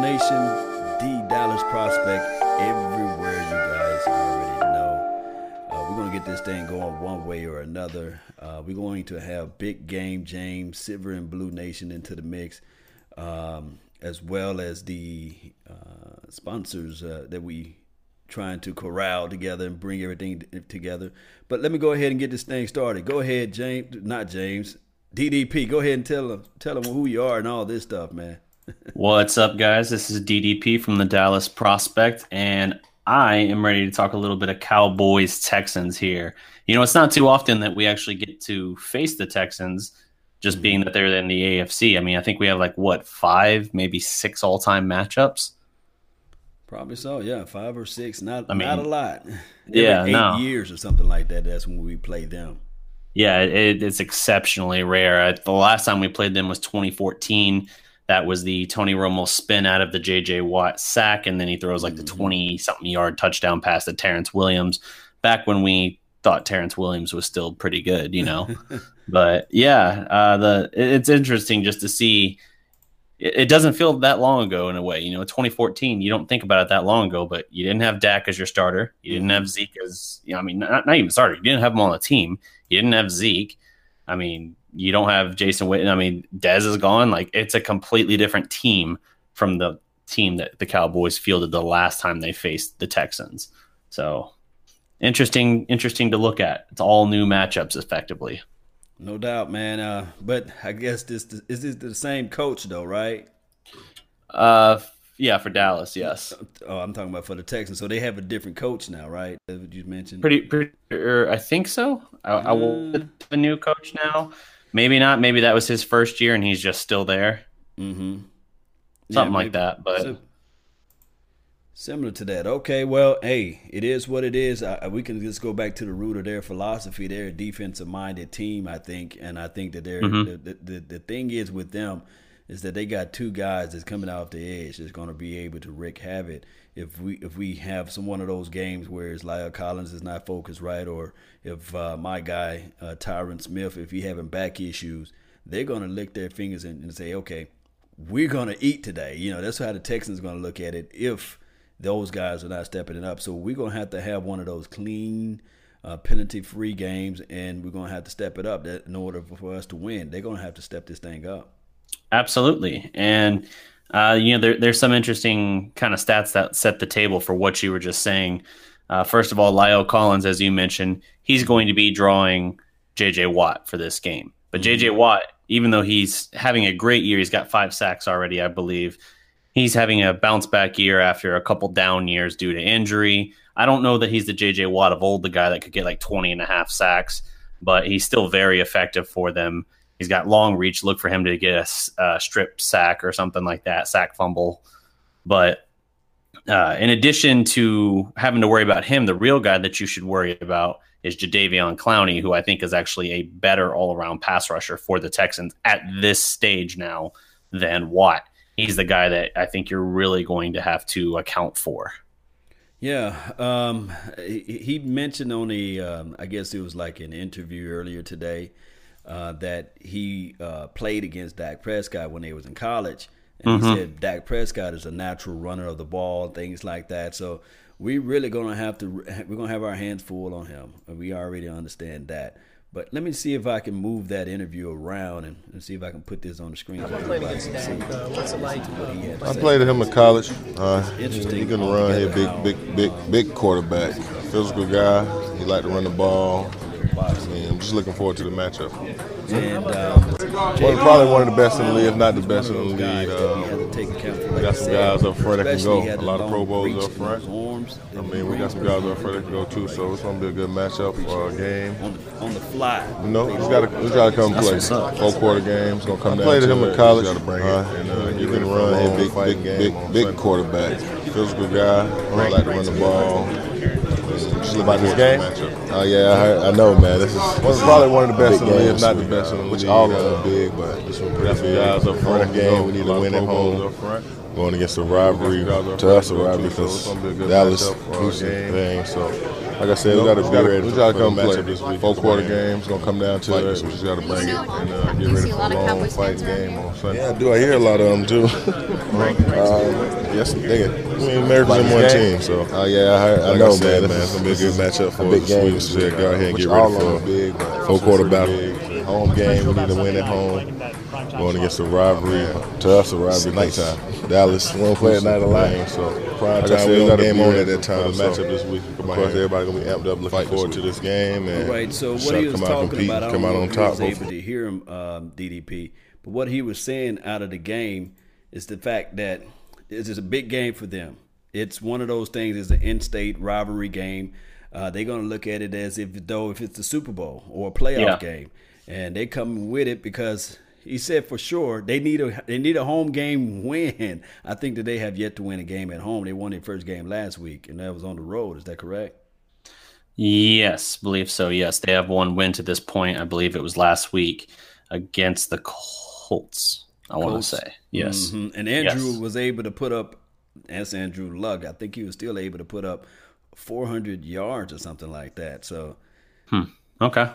Nation, D Dallas Prospect, everywhere you guys already know. Uh, we're going to get this thing going one way or another. Uh, we're going to have Big Game James, Silver and Blue Nation into the mix, um, as well as the uh, sponsors uh, that we trying to corral together and bring everything together. But let me go ahead and get this thing started. Go ahead, James. Not James. DDP. Go ahead and tell them tell them who you are and all this stuff, man. What's up, guys? This is DDP from the Dallas Prospect, and I am ready to talk a little bit of Cowboys Texans here. You know, it's not too often that we actually get to face the Texans, just being that they're in the AFC. I mean, I think we have like what five, maybe six all time matchups. Probably so, yeah, five or six. Not, I mean, not a lot. Every yeah, eight no. years or something like that. That's when we play them. Yeah, it, it's exceptionally rare. The last time we played them was 2014 that was the Tony Romo spin out of the JJ Watt sack, and then he throws like mm-hmm. the 20 something yard touchdown pass to Terrence Williams back when we thought Terrence Williams was still pretty good, you know. but yeah, uh, the it's interesting just to see. It, it doesn't feel that long ago in a way, you know. 2014, you don't think about it that long ago, but you didn't have Dak as your starter. You didn't have mm-hmm. Zeke as, you know, I mean, not, not even starter. You didn't have him on the team. You didn't have Zeke. I mean, you don't have Jason Witten. I mean, Dez is gone. Like it's a completely different team from the team that the Cowboys fielded the last time they faced the Texans. So interesting, interesting to look at. It's all new matchups effectively. No doubt, man. Uh, but I guess this is this the same coach though, right? Uh, yeah, for Dallas, yes. Oh, I'm talking about for the Texans. So they have a different coach now, right? As you mentioned. Pretty, pretty. Er, I think so. I, I will uh. a new coach now. Maybe not. Maybe that was his first year and he's just still there. Mm-hmm. Something yeah, like that. But similar to that. Okay. Well, hey, it is what it is. I, we can just go back to the root of their philosophy. They're a defensive minded team, I think, and I think that they're mm-hmm. the, the, the the thing is with them is that they got two guys that's coming off the edge that's going to be able to wreak havoc if we if we have some one of those games where it's La'el Collins is not focused right, or if uh, my guy uh, Tyron Smith, if he having back issues, they're gonna lick their fingers and, and say, okay, we're gonna eat today. You know, that's how the Texans gonna look at it if those guys are not stepping it up. So we're gonna have to have one of those clean. Uh, penalty-free games, and we're gonna have to step it up that in order for us to win. They're gonna have to step this thing up. Absolutely, and uh, you know, there, there's some interesting kind of stats that set the table for what you were just saying. Uh, first of all, La'el Collins, as you mentioned, he's going to be drawing J.J. Watt for this game. But J.J. Mm-hmm. Watt, even though he's having a great year, he's got five sacks already, I believe. He's having a bounce back year after a couple down years due to injury. I don't know that he's the J.J. Watt of old, the guy that could get like 20 and a half sacks, but he's still very effective for them. He's got long reach. Look for him to get a, a strip sack or something like that, sack fumble. But uh, in addition to having to worry about him, the real guy that you should worry about is Jadeveon Clowney, who I think is actually a better all around pass rusher for the Texans at this stage now than Watt. He's the guy that I think you're really going to have to account for. Yeah, um, he mentioned on the, um, I guess it was like an interview earlier today uh, that he uh, played against Dak Prescott when they was in college. And mm-hmm. he said Dak Prescott is a natural runner of the ball, things like that. So we really gonna have to we're gonna have our hands full on him. We already understand that. But let me see if I can move that interview around and, and see if I can put this on the screen. How playing against Dak? Uh, what's it like? I played him in college. Uh, Interesting. He's gonna run here, big, big, big, big quarterback, physical guy. He like to run the ball. I'm just looking forward to the matchup. And um, well, probably one of the best in the league, if not the best in the league. Uh, we got some guys up front that can go. A lot of Pro Bowls up front. I mean, we got some guys up front that can go too. So it's gonna be a good matchup for a game. On the, fly. You know, he's got to he's got to come play. Four quarter games. Gonna come I down played him in college. Got to bring it. Uh, and uh, you can run here, big, big, big, big quarterback, physical guy. Like to run the ball about this game? Oh yeah, I, heard, I know, man. This is well, probably one of the best in the league, if not the best in the league. Which all of them big, but this one pretty big. Guys up front game, we need to win at home. Going against a rivalry, to us a rivalry because Dallas, Houston thing. So like I said, we got to be ready. We got to come play this week. Four quarter games gonna come down to it. We just got to bring it and uh, get ready for a long fight game on Sunday. Yeah, do I hear a lot of them too? uh, yes, nigga. I mean, Americans in one team, so. Oh yeah, I, heard, I know, I said, man. man. It's gonna be a good matchup for big game. So yeah, go ahead and get ready for big, four quarter battle. Home game. We need to win at home. Going against a rivalry. To us, a rivalry. Nighttime. Dallas. We don't play at night alone. So prime time. We got a game on at that time. Matchup this week. Of course, everybody gonna be amped up, looking forward to this game. And right. So what he was talking about, I don't know if I was able to hear him, DDP. But what he was saying out of the game is the fact that this is a big game for them. It's one of those things. It's an in-state rivalry game. Uh, they're going to look at it as if though if it's the Super Bowl or a playoff yeah. game, and they come with it because he said for sure they need a they need a home game win. I think that they have yet to win a game at home. They won their first game last week, and that was on the road. Is that correct? Yes, believe so. Yes, they have one win to this point. I believe it was last week against the Colts. I want to say yes. Mm-hmm. And Andrew yes. was able to put up. That's Andrew Luck. I think he was still able to put up 400 yards or something like that. So, hmm. okay.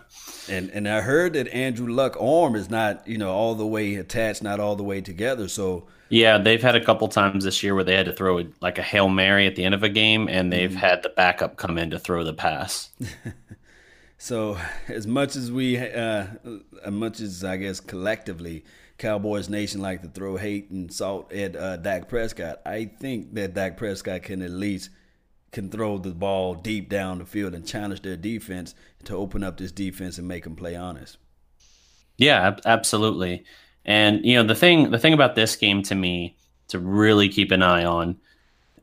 And and I heard that Andrew Luck arm is not you know all the way attached, not all the way together. So yeah, they've had a couple times this year where they had to throw like a hail mary at the end of a game, and they've mm-hmm. had the backup come in to throw the pass. so as much as we, uh, as much as I guess collectively Cowboys Nation like to throw hate and salt at uh, Dak Prescott. I think that Dak Prescott can at least can throw the ball deep down the field and challenge their defense to open up this defense and make them play honest. Yeah, absolutely. And you know the thing the thing about this game to me to really keep an eye on.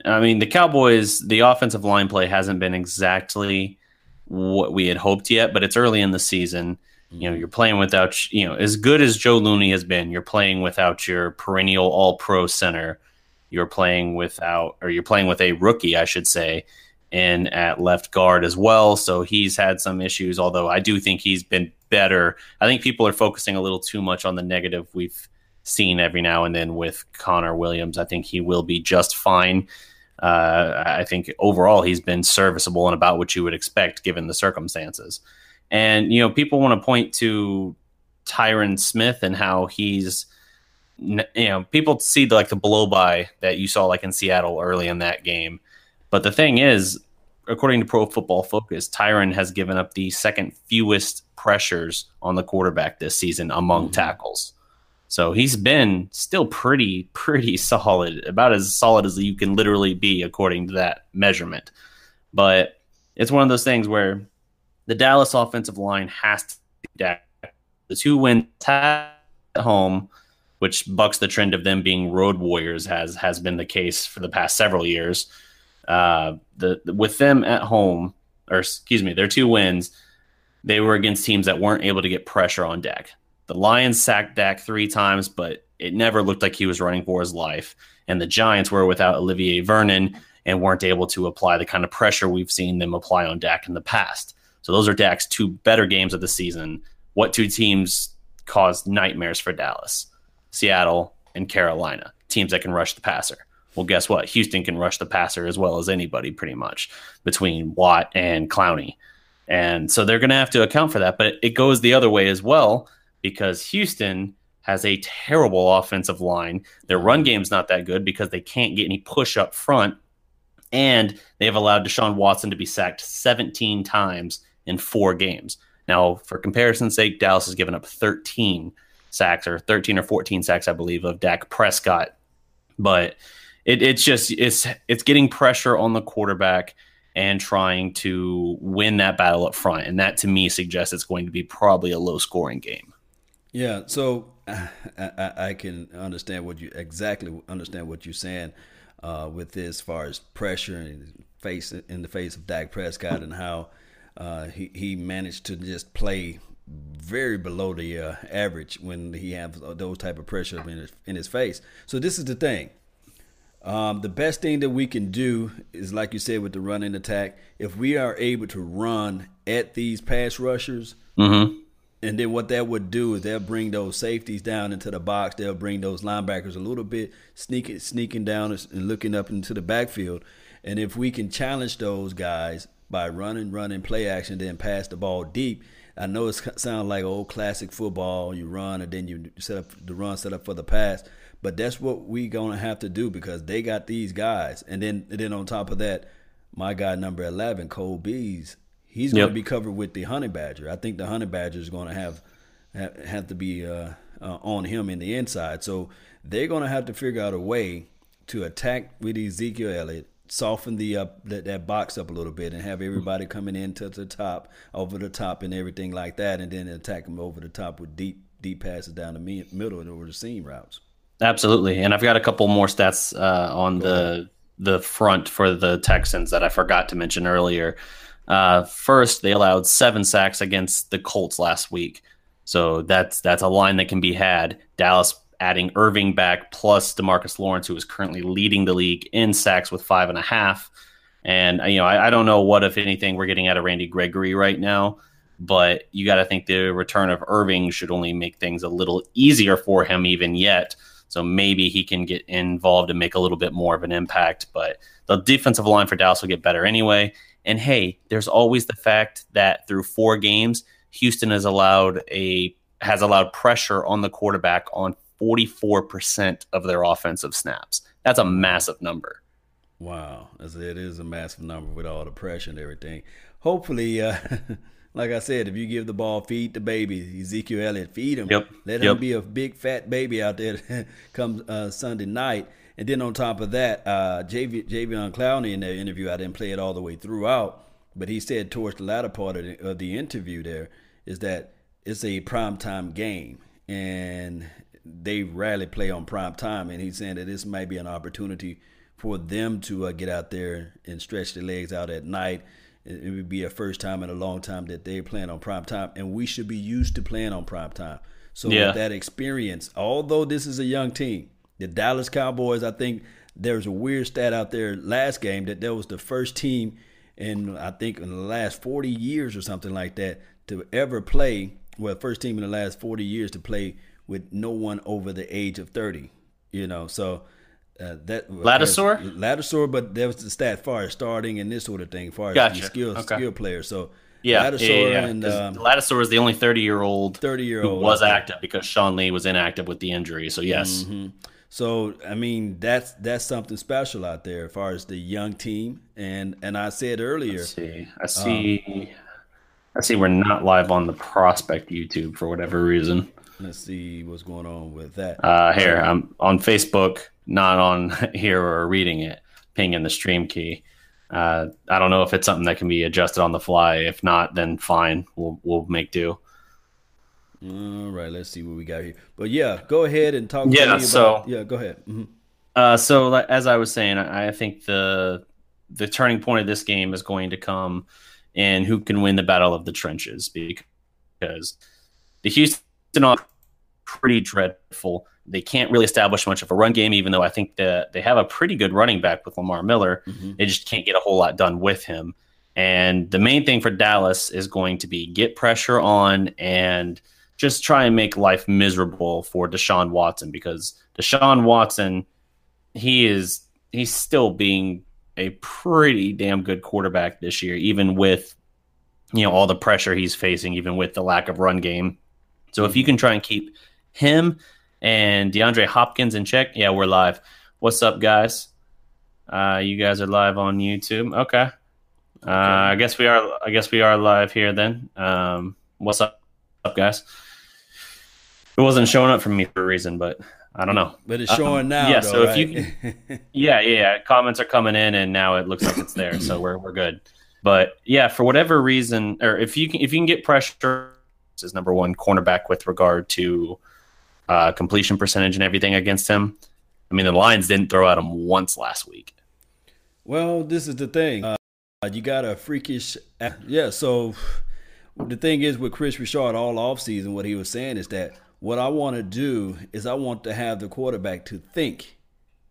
I mean, the Cowboys, the offensive line play hasn't been exactly what we had hoped yet, but it's early in the season. You know, you're playing without, you know, as good as Joe Looney has been, you're playing without your perennial all pro center. You're playing without, or you're playing with a rookie, I should say, in at left guard as well. So he's had some issues, although I do think he's been better. I think people are focusing a little too much on the negative we've seen every now and then with Connor Williams. I think he will be just fine. Uh, I think overall he's been serviceable and about what you would expect given the circumstances. And you know, people want to point to Tyron Smith and how he's you know, people see the, like the blow by that you saw like in Seattle early in that game. But the thing is, according to Pro Football Focus, Tyron has given up the second fewest pressures on the quarterback this season among mm-hmm. tackles. So he's been still pretty, pretty solid, about as solid as you can literally be according to that measurement. But it's one of those things where the Dallas offensive line has to be Dak. The two wins at home, which bucks the trend of them being road warriors, has has been the case for the past several years. Uh, the with them at home, or excuse me, their two wins, they were against teams that weren't able to get pressure on Dak. The Lions sacked Dak three times, but it never looked like he was running for his life. And the Giants were without Olivier Vernon and weren't able to apply the kind of pressure we've seen them apply on Dak in the past. So those are Dak's two better games of the season. What two teams caused nightmares for Dallas? Seattle and Carolina, teams that can rush the passer. Well, guess what? Houston can rush the passer as well as anybody, pretty much, between Watt and Clowney. And so they're going to have to account for that. But it goes the other way as well because Houston has a terrible offensive line. Their run game's not that good because they can't get any push up front. And they have allowed Deshaun Watson to be sacked 17 times in four games. Now, for comparison's sake, Dallas has given up 13 sacks or 13 or 14 sacks, I believe, of Dak Prescott. But it, it's just it's it's getting pressure on the quarterback and trying to win that battle up front, and that to me suggests it's going to be probably a low scoring game. Yeah, so I, I can understand what you exactly understand what you're saying uh, with this, as far as pressure and face in the face of Dak Prescott and how uh, he he managed to just play very below the uh, average when he has those type of pressure in his, in his face. So this is the thing. Um, the best thing that we can do is, like you said, with the running attack. If we are able to run at these pass rushers, mm-hmm. and then what that would do is they'll bring those safeties down into the box. They'll bring those linebackers a little bit sneaking, sneaking down and looking up into the backfield. And if we can challenge those guys by running, running, play action, then pass the ball deep. I know it sounds like old classic football. You run and then you set up the run set up for the pass, but that's what we gonna have to do because they got these guys, and then and then on top of that, my guy number eleven, Cole Beasley, he's gonna be covered with the honey badger. I think the honey badger is gonna have have to be uh, uh, on him in the inside, so they're gonna have to figure out a way to attack with Ezekiel Elliott soften the up that, that box up a little bit and have everybody coming in into the top over the top and everything like that and then attack them over the top with deep deep passes down the middle and over the seam routes. Absolutely. And i've got a couple more stats uh, on Go the ahead. the front for the texans that i forgot to mention earlier. Uh, first they allowed seven sacks against the colts last week. So that's that's a line that can be had. Dallas adding Irving back plus Demarcus Lawrence, who is currently leading the league in sacks with five and a half. And uh, you know, I, I don't know what, if anything, we're getting out of Randy Gregory right now, but you got to think the return of Irving should only make things a little easier for him, even yet. So maybe he can get involved and make a little bit more of an impact. But the defensive line for Dallas will get better anyway. And hey, there's always the fact that through four games, Houston has allowed a has allowed pressure on the quarterback on 44% of their offensive snaps. That's a massive number. Wow. It is a massive number with all the pressure and everything. Hopefully, uh, like I said, if you give the ball, feed the baby. Ezekiel Elliott, feed him. Yep. Let yep. him be a big fat baby out there come uh, Sunday night. And then on top of that, uh, JV, Jadeveon Clowney in their interview, I didn't play it all the way throughout, but he said towards the latter part of the, of the interview there is that it's a primetime game. And they rarely play on prime time, and he's saying that this might be an opportunity for them to uh, get out there and stretch their legs out at night. It, it would be a first time in a long time that they're playing on prime time, and we should be used to playing on prime time. So yeah. with that experience, although this is a young team, the Dallas Cowboys, I think there's a weird stat out there last game that there was the first team in I think in the last 40 years or something like that to ever play. Well, first team in the last 40 years to play with no one over the age of 30. You know, so uh, that Ladouceur, Ladouceur, but there was the stat far as starting and this sort of thing, far as gotcha. skill okay. skill players. So yeah, Ladouceur yeah, yeah, and um, Ladouceur is the only 30 year old 30 year old who was active because Sean Lee was inactive with the injury. So yes. Mm-hmm. So I mean that's that's something special out there as far as the young team and and I said earlier. Let's see, I see, um, I see. We're not live on the prospect YouTube for whatever reason. Let's see what's going on with that. Uh, here, I'm on Facebook, not on here or reading it, pinging the stream key. Uh, I don't know if it's something that can be adjusted on the fly. If not, then fine, we'll we'll make do. All right, let's see what we got here. But yeah, go ahead and talk. Yeah, about, so yeah, go ahead. Mm-hmm. Uh, so as I was saying, I think the the turning point of this game is going to come in who can win the battle of the trenches because the Houston Pretty dreadful. They can't really establish much of a run game, even though I think that they have a pretty good running back with Lamar Miller. Mm-hmm. They just can't get a whole lot done with him. And the main thing for Dallas is going to be get pressure on and just try and make life miserable for Deshaun Watson because Deshaun Watson, he is he's still being a pretty damn good quarterback this year, even with you know all the pressure he's facing, even with the lack of run game. So if you can try and keep him and DeAndre Hopkins in check, yeah, we're live. What's up, guys? Uh, you guys are live on YouTube. Okay. Uh, I guess we are. I guess we are live here then. Um, what's up, up, guys? It wasn't showing up for me for a reason, but I don't know. But it's showing um, now. Yeah. Though, so right? if you, yeah, yeah, comments are coming in, and now it looks like it's there, so we're we're good. But yeah, for whatever reason, or if you can, if you can get pressure is number one cornerback with regard to uh, completion percentage and everything against him. I mean, the Lions didn't throw at him once last week. Well, this is the thing. Uh, you got a freakish, yeah. So the thing is with Kris Richard all offseason, what he was saying is that what I want to do is I want to have the quarterback to think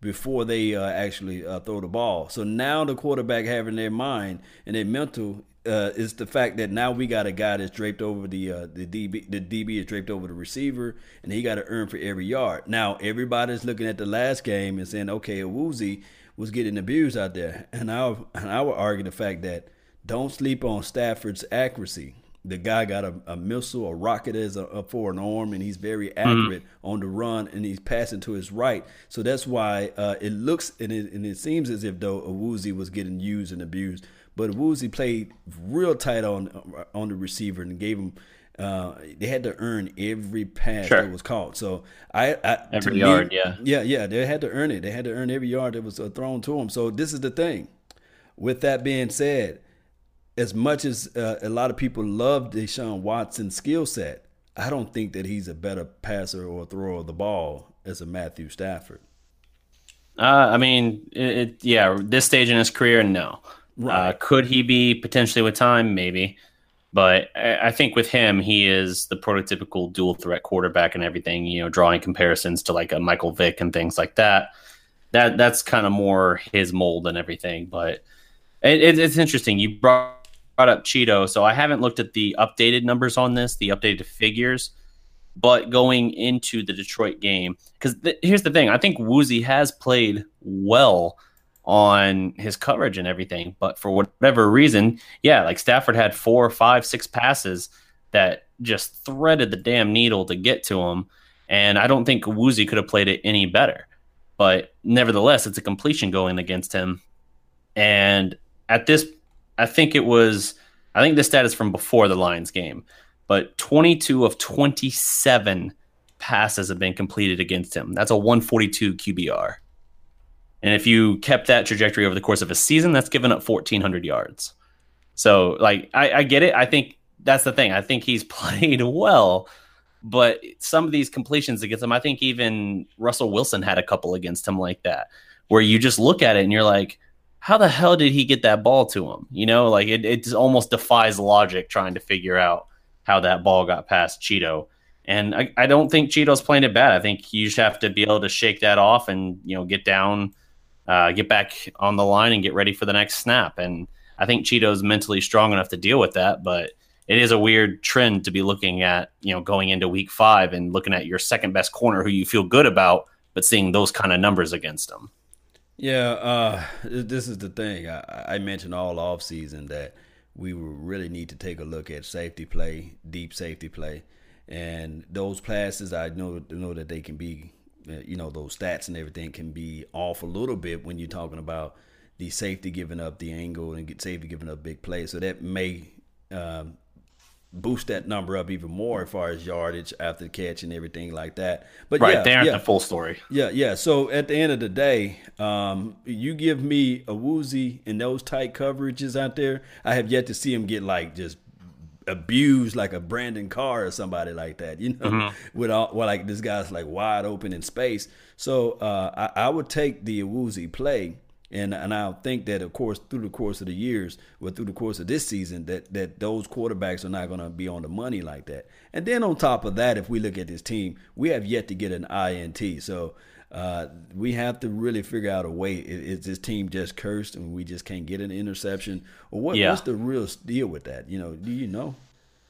before they uh, actually uh, throw the ball. So now the quarterback having their mind and their mental uh, is the fact that now we got a guy that's draped over the uh, the DB. The DB is draped over the receiver, and he got to earn for every yard. Now everybody's looking at the last game and saying, okay, Awuzie was getting abused out there, and I and I would argue the fact that don't sleep on Stafford's accuracy. The guy got a, a missile, a rocket as a, a, for an arm, and he's very mm-hmm. accurate mm-hmm. on the run, and he's passing to his right. So that's why uh, it looks and it, and it seems as if though Awuzie was getting used and abused, but Awuzie played real tight on on the receiver and gave him. Uh, they had to earn every pass sure. that was caught. So I, I every yard, me, yeah, yeah, yeah. They had to earn it. They had to earn every yard that was uh, thrown to them. So this is the thing. With that being said, as much as uh, a lot of people love Deshaun Watson's skill set, I don't think that he's a better passer or thrower of the ball as a Matthew Stafford. Uh, I mean, it, it, yeah, this stage in his career, no. Right. Uh, could he be potentially with time? Maybe. But I, I think with him, he is the prototypical dual threat quarterback and everything, you know, drawing comparisons to like a Michael Vick and things like that. That That's kind of more his mold and everything. But it, it's interesting. You brought brought up Cheeto, so I haven't looked at the updated numbers on this, the updated figures. But going into the Detroit game, because th- here's the thing, I think Woozy has played well on his coverage and everything, but for whatever reason, yeah, like Stafford had four, five, six passes that just threaded the damn needle to get to him, and I don't think Woozy could have played it any better. But nevertheless, it's a completion going against him, and at this I think it was I think this stat is from before the Lions game, but 22 of 27 passes have been completed against him. That's a 142 QBR. And if you kept that trajectory over the course of a season, that's given up 1,400 yards. So, like, I, I get it. I think that's the thing. I think he's played well, but some of these completions against him, I think even Russell Wilson had a couple against him like that, where you just look at it and you're like, how the hell did he get that ball to him? You know, like it, it almost defies logic trying to figure out how that ball got past Cheeto. And I, I don't think Cheeto's playing it bad. I think you just have to be able to shake that off and, you know, get down, uh, get back on the line and get ready for the next snap. And I think Cheeto's mentally strong enough to deal with that. But it is a weird trend to be looking at, you know, going into week five and looking at your second best corner who you feel good about, but seeing those kind of numbers against them. Yeah, uh, this is the thing. I, I mentioned all off season that we really need to take a look at safety play, deep safety play, and those passes. I know know that they can be, you know, those stats and everything can be off a little bit when you're talking about the safety giving up the angle and get safety giving up big plays. So that may um, boost that number up even more as far as yardage after the catch and everything like that. But right, yeah, they aren't yeah. the full story. Yeah, yeah. So at the end of the day, um, you give me a woozy in those tight coverages out there. I have yet to see him get like just abused like a Brandon Carr or somebody like that. You know, mm-hmm. with all well, like this guy's like wide open in space. So uh, I, I would take the Awuzie play and and I think that of course through the course of the years, or through the course of this season, that that those quarterbacks are not going to be on the money like that. And then on top of that, if we look at this team, we have yet to get an INT. So uh, we have to really figure out a way. Is, this team just cursed and we just can't get an interception, or what, yeah. what's the real deal with that? You know, do you know?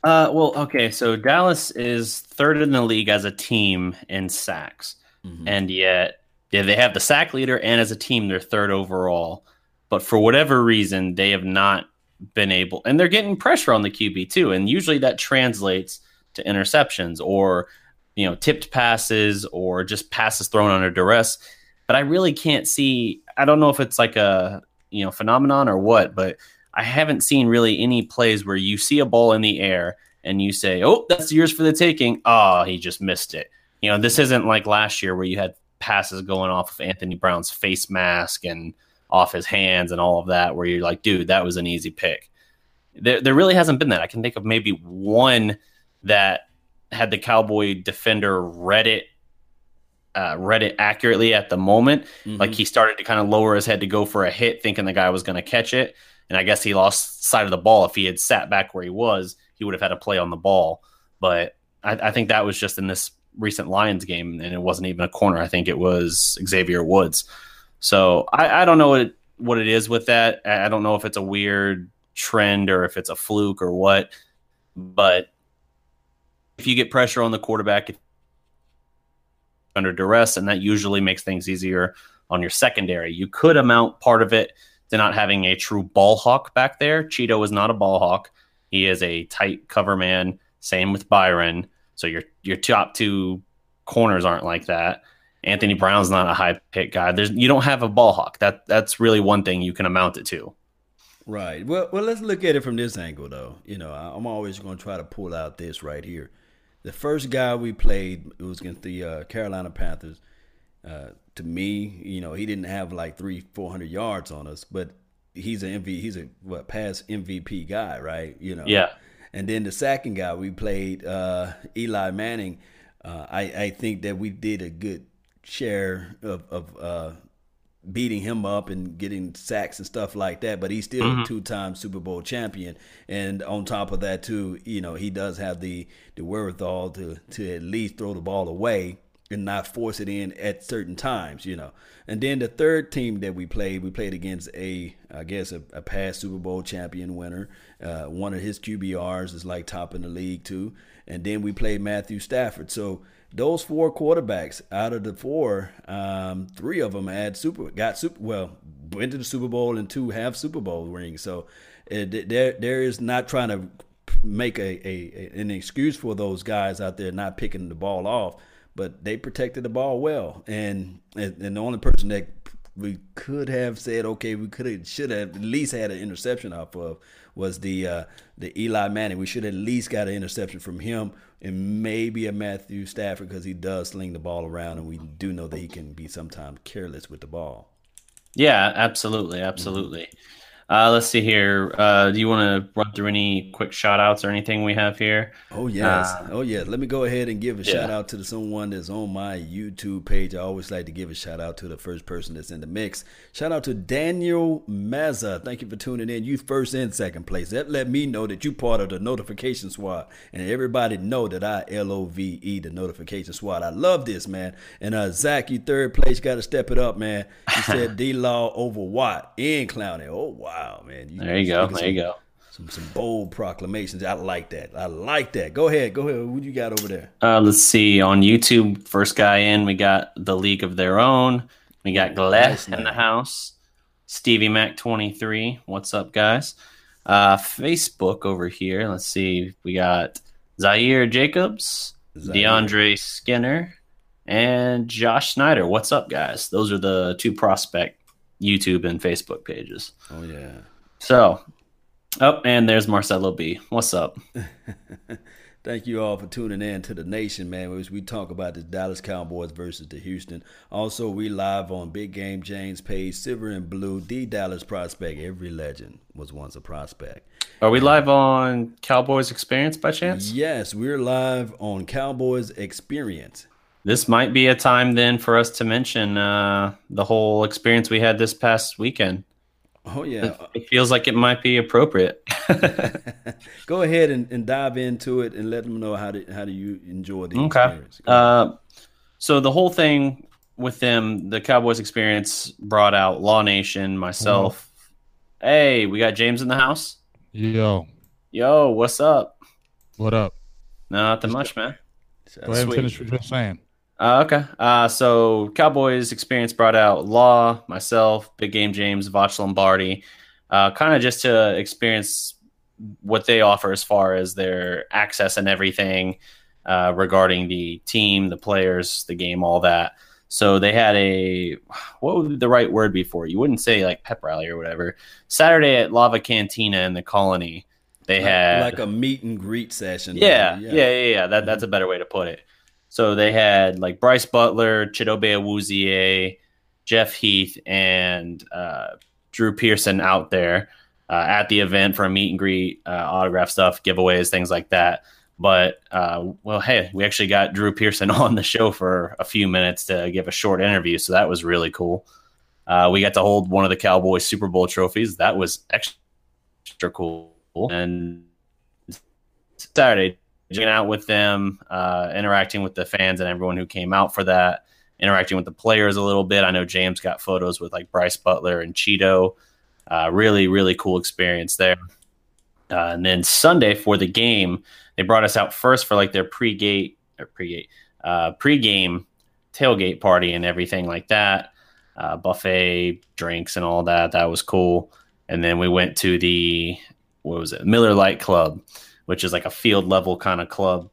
Uh, well, okay. So Dallas is third in the league as a team in sacks, mm-hmm. and yet yeah, they have the sack leader, and as a team, they're third overall. But for whatever reason, they have not been able, and they're getting pressure on the QB too. And usually that translates to interceptions or you know tipped passes or just passes thrown under duress. But I really can't see. I don't know if it's like a you know phenomenon or what, but I haven't seen really any plays where you see a ball in the air and you say, "Oh, that's yours for the taking." Oh, he just missed it. You know, this isn't like last year where you had passes going off of Anthony Brown's face mask and off his hands and all of that, where you're like, dude, that was an easy pick. There, there really hasn't been that. I can think of maybe one that had the Cowboy defender read it, uh, read it accurately at the moment. Mm-hmm. Like he started to kind of lower his head to go for a hit, thinking the guy was going to catch it, and I guess he lost sight of the ball. If he had sat back where he was, he would have had a play on the ball. But I, I think that was just in this recent Lions game, and it wasn't even a corner. I think it was Xavier Woods. So I, I don't know what it, what it is with that. I don't know if it's a weird trend or if it's a fluke or what. But if you get pressure on the quarterback under duress, and that usually makes things easier on your secondary, you could amount part of it to not having a true ball hawk back there. Cheeto is not a ball hawk. He is a tight cover man. Same with Byron. So your your top two corners aren't like that. Anthony Brown's not a high pick guy. There's you don't have a ball hawk. That that's really one thing you can amount it to. Right. Well, well, let's look at it from this angle, though. You know, I'm always going to try to pull out this right here. The first guy we played it was against the uh, Carolina Panthers. Uh, to me, you know, he didn't have like three, four hundred yards on us, but he's an MVP. He's a what past MVP guy, right? You know. Yeah. And then the second guy we played, uh, Eli Manning. Uh, I I think that we did a good share of of uh, beating him up and getting sacks and stuff like that. But he's still mm-hmm. a two time Super Bowl champion. And on top of that, too, you know, he does have the, the wherewithal to, to at least throw the ball away and not force it in at certain times, you know. And then the third team that we played, we played against a, I guess, a, a past Super Bowl champion winner. Uh, one of his QBRs is like top in the league, too. And then we played Matthew Stafford. So, those four quarterbacks out of the four, um, three of them had super got super well went to the Super Bowl and two have Super Bowl rings. So it, there there is not trying to make a, a, an excuse for those guys out there not picking the ball off, but they protected the ball well. And and, and the only person that we could have said okay, we could have should have at least had an interception off of was the uh, the Eli Manning. We should have at least got an interception from him and maybe a Matthew Stafford because he does sling the ball around, and we do know that he can be sometimes careless with the ball. Yeah, absolutely, absolutely. Mm-hmm. Uh, let's see here. Uh, do you want to run through any quick shout outs or anything we have here? Oh, yes. Uh, oh, yeah. Let me go ahead and give a yeah. shout out to someone that's on my YouTube page. I always like to give a shout out to the first person that's in the mix. Shout out to Daniel Mazza. Thank you for tuning in. You first and second place. That let me know that you part of the notification squad. And everybody know that I L O V E, the notification squad. I love this, man. And uh, Zach, you third place. Got to step it up, man. You said D Law over Watt in Clowney. Oh, wow. Wow, man. You, there you go. There some, you go. Some some bold proclamations. I like that. I like that. Go ahead. Go ahead. What do you got over there? Uh, let's see. On YouTube, first guy in, we got the League of Their Own. We got Gillette in the house. Stevie Mac twenty three. What's up, guys? Uh, Facebook over here. Let's see. We got Zaire Jacobs, Zaire. DeAndre Skinner, and Josh Snyder. What's up, guys? Those are the two prospect YouTube and Facebook pages. Oh yeah. So, oh, and there's Marcelo B. What's up? Thank you all for tuning in to the nation, man. As we talk about the Dallas Cowboys versus the Houston. Also, we live on Big Game James page, Silver and Blue, the Dallas prospect. Every legend was once a prospect. Are we live on Cowboys Experience by chance? Yes, we're live on Cowboys Experience this might be a time then for us to mention uh, the whole experience we had this past weekend. Oh yeah, it, it feels like it might be appropriate. Go ahead and, and, dive into it and let them know how do how do you enjoy the okay. experience. Uh, so the whole thing with them, the Cowboys experience brought out Law Nation, myself. Mm-hmm. Hey, we got James in the house. Yo, yo, what's up? What up? Nothing much, man. Go ahead and finish what you're saying. Uh, okay. Uh, so Cowboys experience brought out Law, myself, Big Game James, Vach Lombardi, uh, kind of just to experience what they offer as far as their access and everything uh, regarding the team, the players, the game, all that. So they had a what would the right word be for? You wouldn't say like pep rally or whatever. Saturday at Lava Cantina in the Colony, they like, had like a meet and greet session. Yeah, yeah, yeah, yeah. yeah. That, that's a better way to put it. So they had like Brice Butler, Chidobe Awuzie, Jeff Heath, and uh, Drew Pearson out there uh, at the event for a meet and greet, uh, autograph stuff, giveaways, things like that. But uh, well, hey, we actually got Drew Pearson on the show for a few minutes to give a short interview, so that was really cool. Uh, we got to hold one of the Cowboys Super Bowl trophies. That was extra cool. And Saturday, hanging out with them, uh, interacting with the fans and everyone who came out for that, interacting with the players a little bit. I know James got photos with like Brice Butler and Cheeto. Uh, really, really cool experience there. Uh, and then Sunday for the game, they brought us out first for like their pre-gate or pre-gate, uh, pre-game tailgate party and everything like that. uh, buffet drinks and all that. That was cool. And then we went to the what was it Miller Lite Club, which is like a field level kind of club,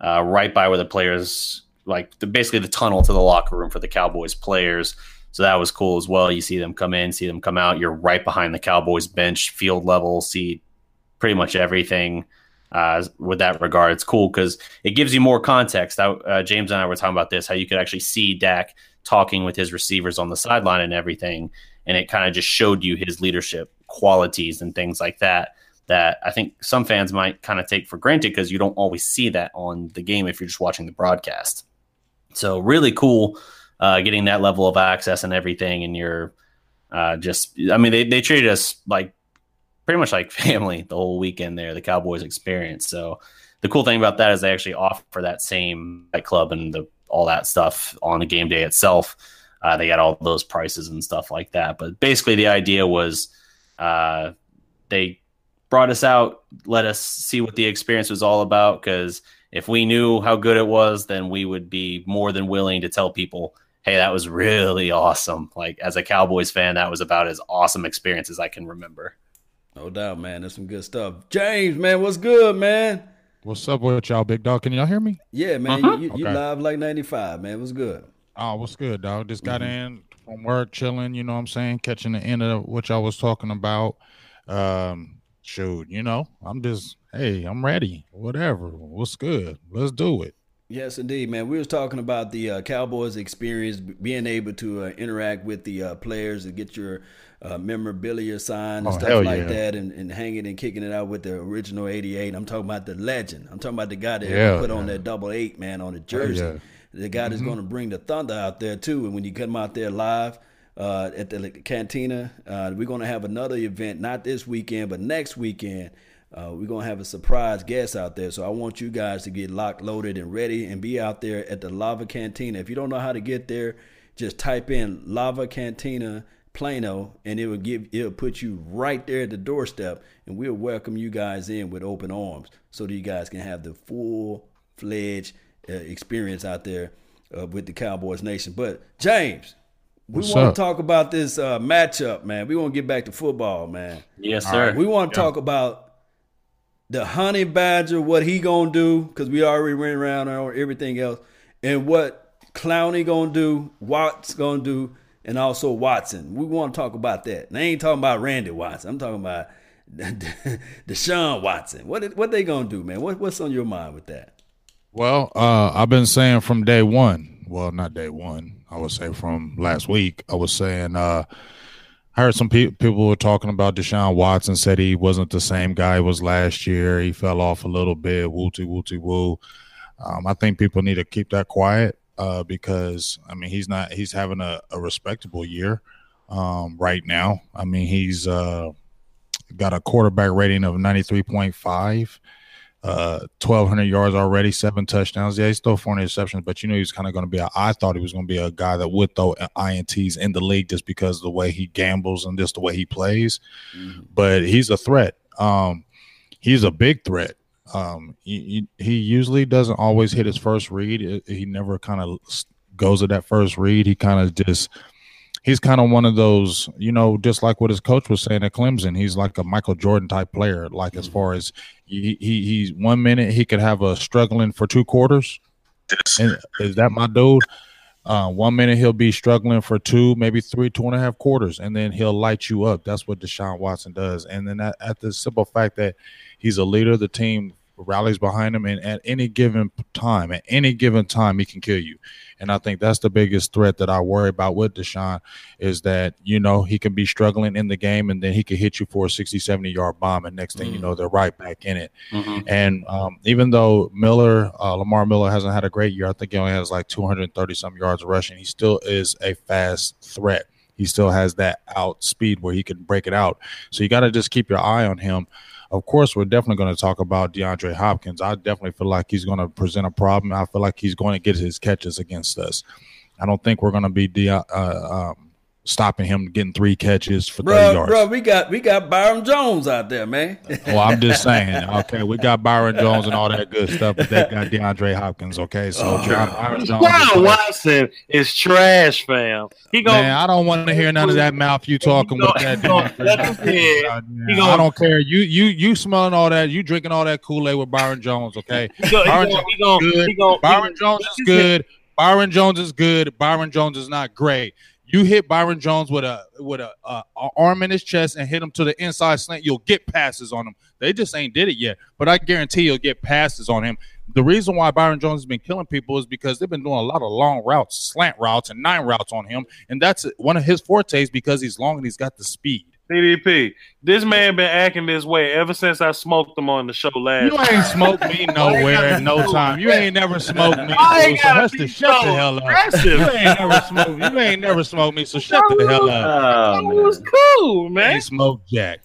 uh, right by where the players like the, basically the tunnel to the locker room for the Cowboys players. So that was cool as well. You see them come in, see them come out. You're right behind the Cowboys bench, field level, see pretty much everything uh, with that regard. It's cool because it gives you more context. I, uh, James and I were talking about this, how you could actually see Dak talking with his receivers on the sideline and everything. And it kind of just showed you his leadership qualities and things like that. That I think some fans might kind of take for granted because you don't always see that on the game if you're just watching the broadcast. So, really cool uh, getting that level of access and everything. And you're uh, just, I mean, they, they treated us like pretty much like family the whole weekend there, the Cowboys experience. So the cool thing about that is they actually offer that same club and the, all that stuff on the game day itself. Uh, they got all those prices and stuff like that. But basically, the idea was uh, they brought us out, let us see what the experience was all about. Because if we knew how good it was, then we would be more than willing to tell people, hey, that was really awesome. Like, as a Cowboys fan, that was about as awesome experience as I can remember. No doubt, man. That's some good stuff. James, man, what's good, man? What's up with y'all, big dog? Can y'all hear me? Yeah, man. Uh-huh. You, you okay. live like 95, man. What's good? Oh, what's good, dog? Just got mm-hmm. in from work, chilling, you know what I'm saying? Catching the end of what y'all was talking about. Um, shoot, you know, I'm just, hey, I'm ready. Whatever. What's good? Let's do it. Yes, indeed, man. We was talking about the uh, Cowboys experience, being able to uh, interact with the uh, players and get your uh, memorabilia signed and oh, stuff like yeah. that, and, and hanging and kicking it out with the original '88. I'm talking about the legend. I'm talking about the guy that yeah, put on that double eight man on the jersey. Oh, yeah. The guy that's mm-hmm. going to bring the thunder out there too. And when you come out there live uh, at the cantina, uh, we're going to have another event, not this weekend, but next weekend uh, we're gonna have a surprise guest out there, so I want you guys to get locked, loaded, and ready, and be out there at the Lava Cantina. If you don't know how to get there, just type in Lava Cantina Plano, and it will give it'll put you right there at the doorstep, and we'll welcome you guys in with open arms, so that you guys can have the full fledged uh, experience out there uh, with the Cowboys Nation. But James, we want to talk about this uh, matchup, man. We want to get back to football, man. Yes, sir. Right. We want to yeah. talk about the honey badger, what he gonna do, because we already ran around on everything else, and what Clowney gonna do, Watts gonna do, and also Watson. We want to talk about that. And I ain't talking about Randy Watson. I'm talking about Deshaun Watson. What what they gonna do, man? What, what's on your mind with that? Well, uh, I've been saying from day one. Well, not day one. I would say from last week. I was saying uh, I heard some pe- people were talking about Deshaun Watson said he wasn't the same guy was last year. He fell off a little bit. Wooty wooty woo. Um, I think people need to keep that quiet uh, because I mean he's not he's having a, a respectable year um, right now. I mean he's uh, got a quarterback rating of ninety three point five uh 1200 yards already seven touchdowns. Yeah he's still four interceptions but you know he's kind of going to be a, I thought he was going to be a guy that would throw ints in the league just because of the way he gambles and just the way he plays. Mm-hmm. but he's a threat. Um he's a big threat. Um he, he usually doesn't always hit his first read. He never kind of goes at that first read. He kind of just he's kind of one of those, you know, just like what his coach was saying at Clemson. He's like a Michael Jordan type player. Like as far as he, he he's one minute he could have a struggling for two quarters. And is that my dude? Uh, one minute he'll be struggling for two, maybe three, two and a half quarters, and then he'll light you up. That's what Deshaun Watson does. And then at, at the simple fact that he's a leader of the team, rallies behind him, and at any given time, at any given time, he can kill you. And I think that's the biggest threat that I worry about with Deshaun is that, you know, he can be struggling in the game and then he could hit you for a 60, 70 yard bomb. And next thing mm-hmm. you know, they're right back in it. Mm-hmm. And um, even though Miller, uh, Lamar Miller hasn't had a great year, I think he only has like 230 some yards rushing. He still is a fast threat. He still has that out speed where he can break it out. So you got to just keep your eye on him. Of course, we're definitely going to talk about DeAndre Hopkins. I definitely feel like he's going to present a problem. I feel like he's going to get his catches against us. I don't think we're going to be de- uh, um, stopping him getting three catches for bro, 30 yards. Bro, we got we got Byron Jones out there, man. well, I'm just saying, okay, we got Byron Jones and all that good stuff, but they got DeAndre Hopkins, okay? So oh, John, Byron Jones John Watson is trash, fam. He gonna, Man, I don't want to hear none of that mouth you talking with that. I don't care. You you you smelling all that, you drinking all that Kool-Aid with Byron Jones, okay? Byron Jones is good. Byron Jones is good. Byron Jones is good. Byron Jones is not great. You hit Byron Jones with a with a, a, a, arm in his chest and hit him to the inside slant, you'll get passes on him. They just ain't did it yet, but I guarantee you'll get passes on him. The reason why Byron Jones has been killing people is because they've been doing a lot of long routes, slant routes, and nine routes on him, and that's one of his fortes because he's long and he's got the speed. DDP, this man been acting this way ever since I smoked him on the show last. You ain't smoked me nowhere in no time. You ain't never smoked me. I ain't so to shut the hell up. You ain't never smoked. You ain't never smoked me. So shut the hell up. Oh, it was cool, man. Ain't smoked Jack.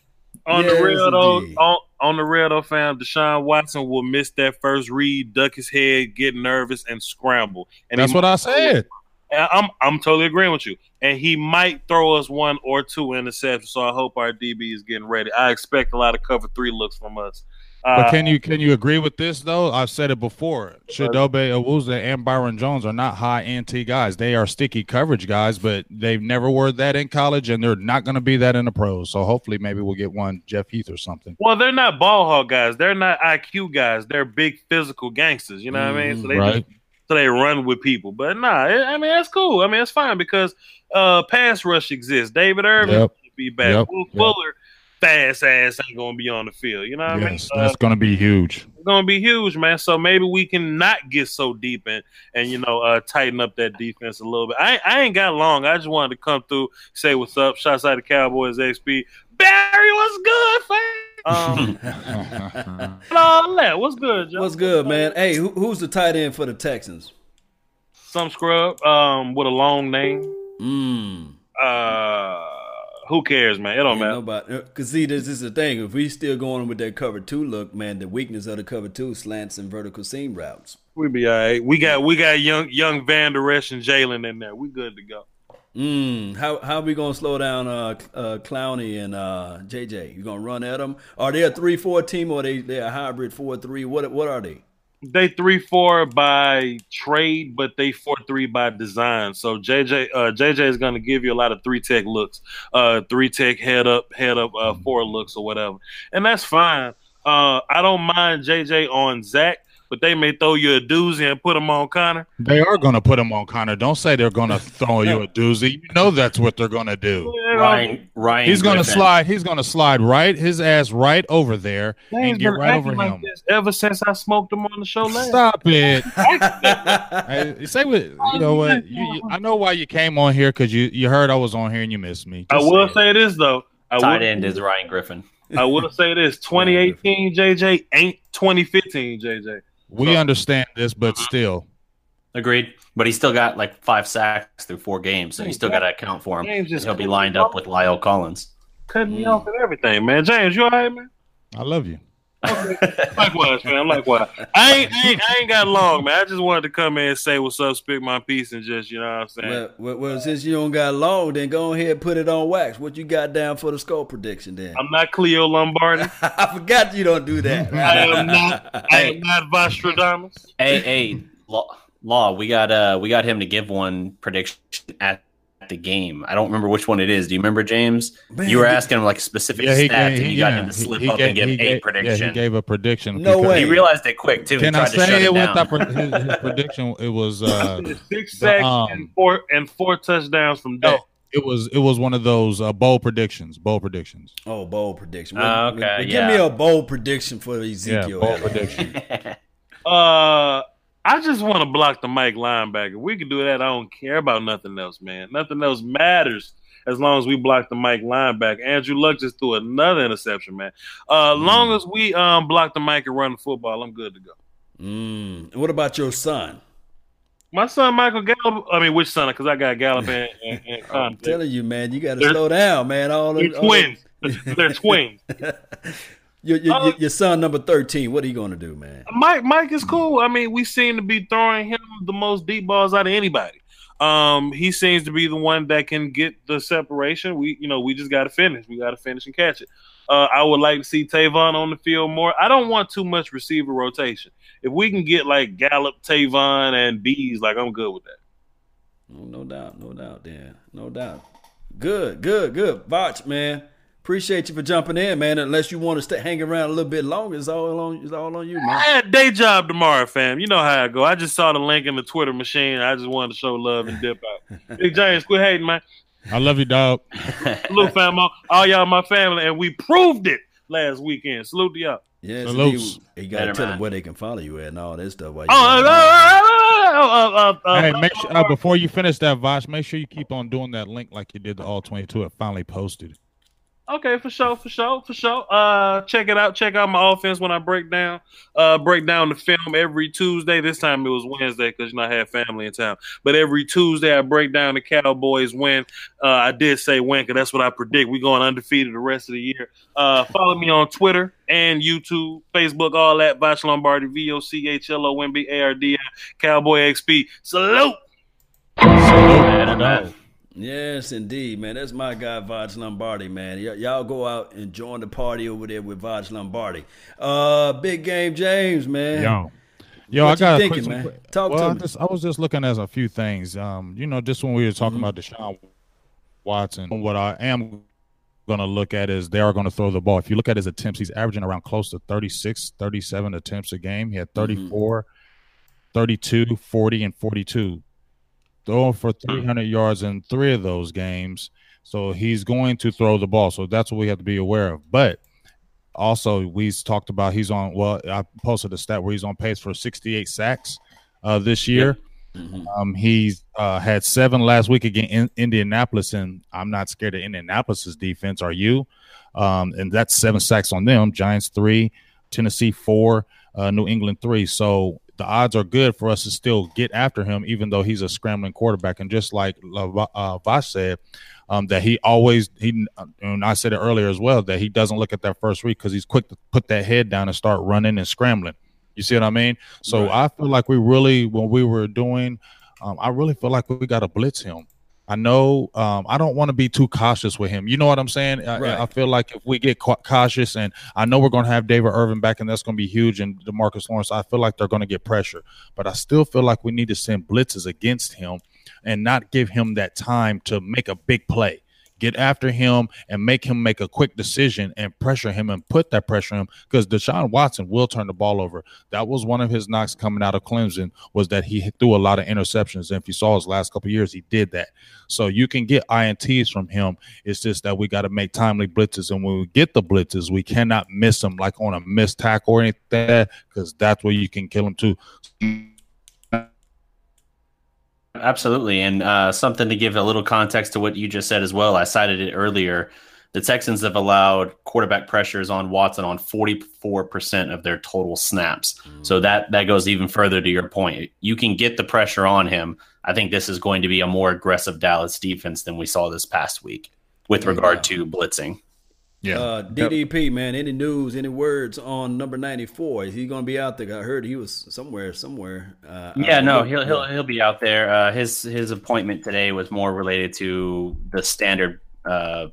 On yes, the real though, on, on the real though, fam, Deshaun Watson will miss that first read, duck his head, get nervous, and scramble. And that's what I said. I'm I'm totally agreeing with you. And he might throw us one or two interceptions. So I hope our DB is getting ready. I expect a lot of cover three looks from us. Uh, but can you can you agree with this though? I've said it before. Chidobe Awuzie and Byron Jones are not high NT guys. They are sticky coverage guys, but they've never were that in college, and they're not going to be that in the pros. So hopefully, maybe we'll get one Jeff Heath or something. Well, they're not ball hog guys. They're not IQ guys. They're big physical gangsters. You know mm, what I mean? So they right. just, so they run with people. But nah, I mean that's cool. I mean it's fine because uh pass rush exists. David Irving yep. be back. Yep. Will yep. Fuller fast ass ain't gonna be on the field. You know what yes, I mean? That's gonna be huge. It's gonna be huge, man. So maybe we can not get so deep and and you know uh, tighten up that defense a little bit. I I ain't got long. I just wanted to come through, say what's up. Shots out the Cowboys XP. Barry, what's good, fam? Um. What's good, Joe? What's good, man? Hey, who, who's the tight end for the Texans? Some scrub um, with a long name. Mm. Uh, who cares, man? It don't matter. Nobody, uh, Cause see, this is the thing. If we still going with that cover two look, man, the weakness of the cover two slants and vertical seam routes. We be all right. We got we got young young Van Der Esch and Jaylon in there. We good to go. Mm, how how are we gonna slow down uh, uh Clowney and uh JJ? You gonna run at them? Are they a three four team or they they a hybrid four three? What what are they? They three four by trade, but they four three by design. So JJ uh, JJ is gonna give you a lot of three tech looks, uh three tech head up head up uh, four looks or whatever, and that's fine. Uh, I don't mind JJ on Zach but they may throw you a doozy and put them on Connor. They are going to put them on Connor. Don't say they're going to throw you a doozy. You know that's what they're going to do. Ryan, Ryan, he's going to slide. He's going to slide right his ass right over there and get right over like him. ever since I smoked him on the show last. Stop it. hey, say what you know. What you, you, I know why you came on here because you you heard I was on here and you missed me. Just I will say, say this though. I Tight end is Ryan Griffin. I will say this: 2018 JJ ain't 2015 JJ. We so, understand this, but uh-huh. still. Agreed. But he's still got like five sacks through four games, so you still got to account for him. James He'll be lined up with La'el Collins. Cutting me off and everything, man. James, you all right, man? I love you. Okay. likewise, man. Likewise. I ain't, I ain't, I ain't got long, man. I just wanted to come in and say what's up, speak my piece, and just you know what I'm saying. Well, well, since you don't got long, then go ahead and put it on wax. What you got down for the score prediction? Then I'm not Cleo Lombardi. I forgot you don't do that. I am not. I am not Vostradamus. Hey, hey, law, law. We got uh, we got him to give one prediction at the game. I don't remember which one it is. Do you remember, James? Man, you were asking him like specific yeah, he, stats, he, and you yeah, got him to slip he, up gave, and give a gave, prediction. Yeah, he gave a prediction. No way. He realized it quick too. Can I say it went up? His, his, prediction. It was uh, six sacks um, and four and four touchdowns from Dak. No, it was it was one of those uh, bold predictions. Bold predictions. Oh, bold prediction. Uh, okay, give me a bold prediction for Ezekiel. Yeah, bold prediction. uh I just want to block the Mike linebacker. We can do that. I don't care about nothing else, man. Nothing else matters as long as we block the Mike linebacker. Andrew Luck just threw another interception, man. Uh, mm. long as we um block the Mike and run the football, I'm good to go. Mm. What about your son? My son Michael Gallup. I mean, which son? Because I got Gallup and, and, and I'm telling you, man, you got to slow down, man. All they're twins. they're twins. Your, your, uh, your, son number 13, what are you going to do, man? Mike Mike is cool. I mean, we seem to be throwing him the most deep balls out of anybody. Um, he seems to be the one that can get the separation. We, you know, we just got to finish. We got to finish and catch it. Uh, I would like to see Tavon on the field more. I don't want too much receiver rotation. If we can get like Gallup, Tavon, and Bees, like I'm good with that. No, no doubt, no doubt, Dan, no doubt. Good, good, good. Voch, man. Appreciate you for jumping in, man. Unless you want to stay hang around a little bit longer, it's all on it's all on you, man. I had day job tomorrow, fam. You know how I go. I just saw the link in the Twitter machine. I just wanted to show love and dip out. Big James, quit hating, man. I love you, dog. Salute, fam. All, all y'all my family, and we proved it last weekend. Salute to y'all. Yes, Salutes. you got to tell them where they can follow you at and all that stuff. While oh, uh, uh, uh, hey, make sure before you finish that, Voch, make sure you keep on doing that link like you did the all twenty two. It finally posted. Okay, for sure, for sure, for sure. Uh, check it out. Check out my offense when I break down, uh, break down the film every Tuesday. This time it was Wednesday because you know I had family in town. But every Tuesday I break down the Cowboys win. Uh, I did say win because that's what I predict. We going undefeated the rest of the year. Uh, follow me on Twitter and YouTube, Facebook, all that. Voch Lombardi, V O C H L O N B A R D I, Cowboy XP. Salute. Salute. Yes, indeed, man. That's my guy, Voch Lombardi, man. Y- y'all go out and join the party over there with Voch Lombardi. Uh, big game, James, man. Yo, yo, what I got thinking, man. Talk well, to I me. Just, I was just looking at a few things. Um, you know, just when we were talking mm-hmm. about Deshaun Watson, what I am going to look at is they are going to throw the ball. If you look at his attempts, he's averaging around close to 36, 37 attempts a game. He had mm-hmm. 34, mm-hmm. 32, 40, and 42 throwing for 300 yards in three of those games. So he's going to throw the ball. So that's what we have to be aware of. But also, we talked about he's on. Well, I posted a stat where he's on pace for 68 sacks uh, this year. Mm-hmm. Um, he's uh, had seven last week against in Indianapolis, and I'm not scared of Indianapolis's defense. Are you? Um, and that's seven sacks on them. Giants three, Tennessee four, uh, New England three. So the odds are good for us to still get after him, even though he's a scrambling quarterback. And just like uh, said, um, that he always he and I said it earlier as well that he doesn't look at that first read because he's quick to put that head down and start running and scrambling. You see what I mean? So right. I feel like we really when we were doing, um, I really feel like we got to blitz him. I know um, I don't want to be too cautious with him. You know what I'm saying? Right. I, I, feel like if we get cautious, and I know we're going to have David Irving back, and that's going to be huge, and Demarcus Lawrence, I feel like they're going to get pressure. But I still feel like we need to send blitzes against him and not give him that time to make a big play get after him and make him make a quick decision and pressure him and put that pressure on him because Deshaun Watson will turn the ball over. That was one of his knocks coming out of Clemson was that he threw a lot of interceptions. And if you saw his last couple years, he did that. So you can get ints from him. It's just that we got to make timely blitzes, and when we get the blitzes, we cannot miss them like on a missed tackle or anything because that's where you can kill him too. Absolutely. And uh, something to give a little context to what you just said as well. I cited it earlier. The Texans have allowed quarterback pressures on Watson on 44% of their total snaps. Mm. So that that goes even further to your point. You can get the pressure on him. I think this is going to be a more aggressive Dallas defense than we saw this past week with regard yeah. to blitzing. Yeah. Uh, DDP, man, any news, any words on number 94? Is he going to be out there? I heard he was somewhere, somewhere. Uh, yeah, no, he'll, he'll, he'll be out there. Uh, his, his appointment today was more related to the standard, uh,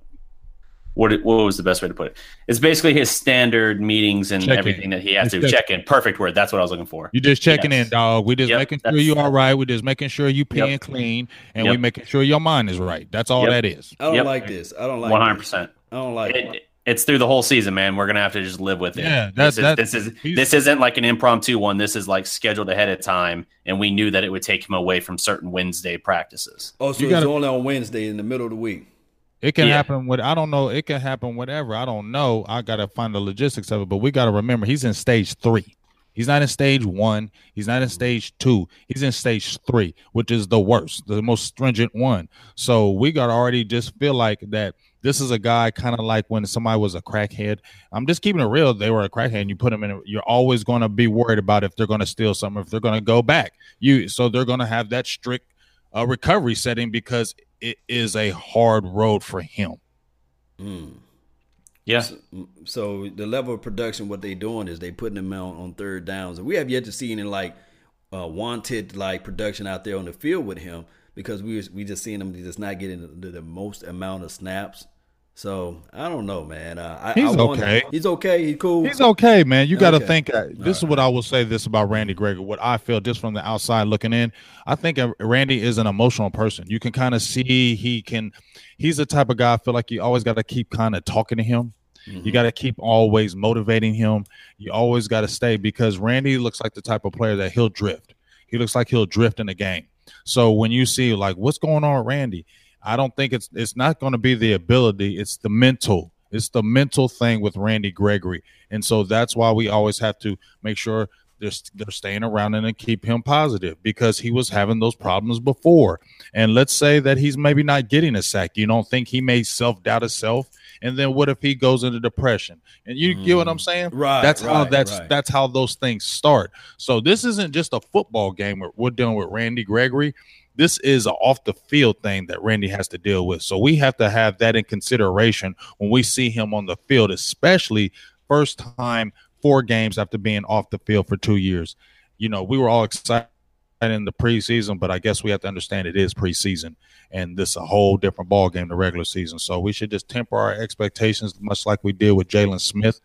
what, what was the best way to put it? It's basically his standard meetings and check everything in. that he has just to check, check in. Perfect word. That's what I was looking for. You just checking yes. in, dog. We just yep, making sure you're all right. We just making sure you peeing yep. clean, and yep. we making sure your mind is right. That's all that is. I don't like this. I don't like. One hundred percent. I don't like it. it it's through the whole season, man. We're gonna have to just live with it. Yeah, that's, this is this is this isn't like an impromptu one. This is like scheduled ahead of time, and we knew that it would take him away from certain Wednesday practices. Oh, so you it's gotta, only on Wednesday in the middle of the week. It can yeah. happen with I don't know. It can happen whatever. I don't know. I gotta find the logistics of it. But we gotta remember he's in stage three. He's not in stage one. He's not in stage two. He's in stage three, which is the worst, the most stringent one. So we got to already just feel like that this is a guy kind of like when somebody was a crackhead. I'm just keeping it real. They were a crackhead. And you put them in. A, you're always going to be worried about if they're going to steal something, if they're going to go back. You so they're going to have that strict uh, recovery setting because it is a hard road for him. Mm. Yeah. So, so, the level of production, what they're doing is they putting them out on third downs, and we have yet to see any like uh, wanted like production out there on the field with him because we we just seeing him just not getting the, the most amount of snaps. So I don't know, man. Uh, he's I okay. He's okay. He's cool. He's okay, man. You got to okay. think. Uh, this All is right. what I will say. This about Randy Gregory. What I feel just from the outside looking in, I think uh, Randy is an emotional person. You can kind of see he can. He's the type of guy. I feel like you always got to keep kind of talking to him. Mm-hmm. You got to keep always motivating him. You always got to stay because Randy looks like the type of player that he'll drift. He looks like he'll drift in the game. So when you see like what's going on Randy, I don't think it's it's not going to be the ability, it's the mental. It's the mental thing with Randy Gregory. And so that's why we always have to make sure they're, they're staying around and keep him positive because he was having those problems before. And let's say that he's maybe not getting a sack. You don't think he may self doubt himself? And then what if he goes into depression? And you mm. get what I'm mm. saying? Right. That's right, how that's right. that's how those things start. So this isn't just a football game. We're, we're dealing with Randy Gregory this is an off the field thing that Randy has to deal with. So we have to have that in consideration when we see him on the field, especially first time four games after being off the field for two years. You know, we were all excited in the preseason, but I guess we have to understand it is preseason and this is a whole different ball game the regular season. So we should just temper our expectations, much like we did with Jaylon Smith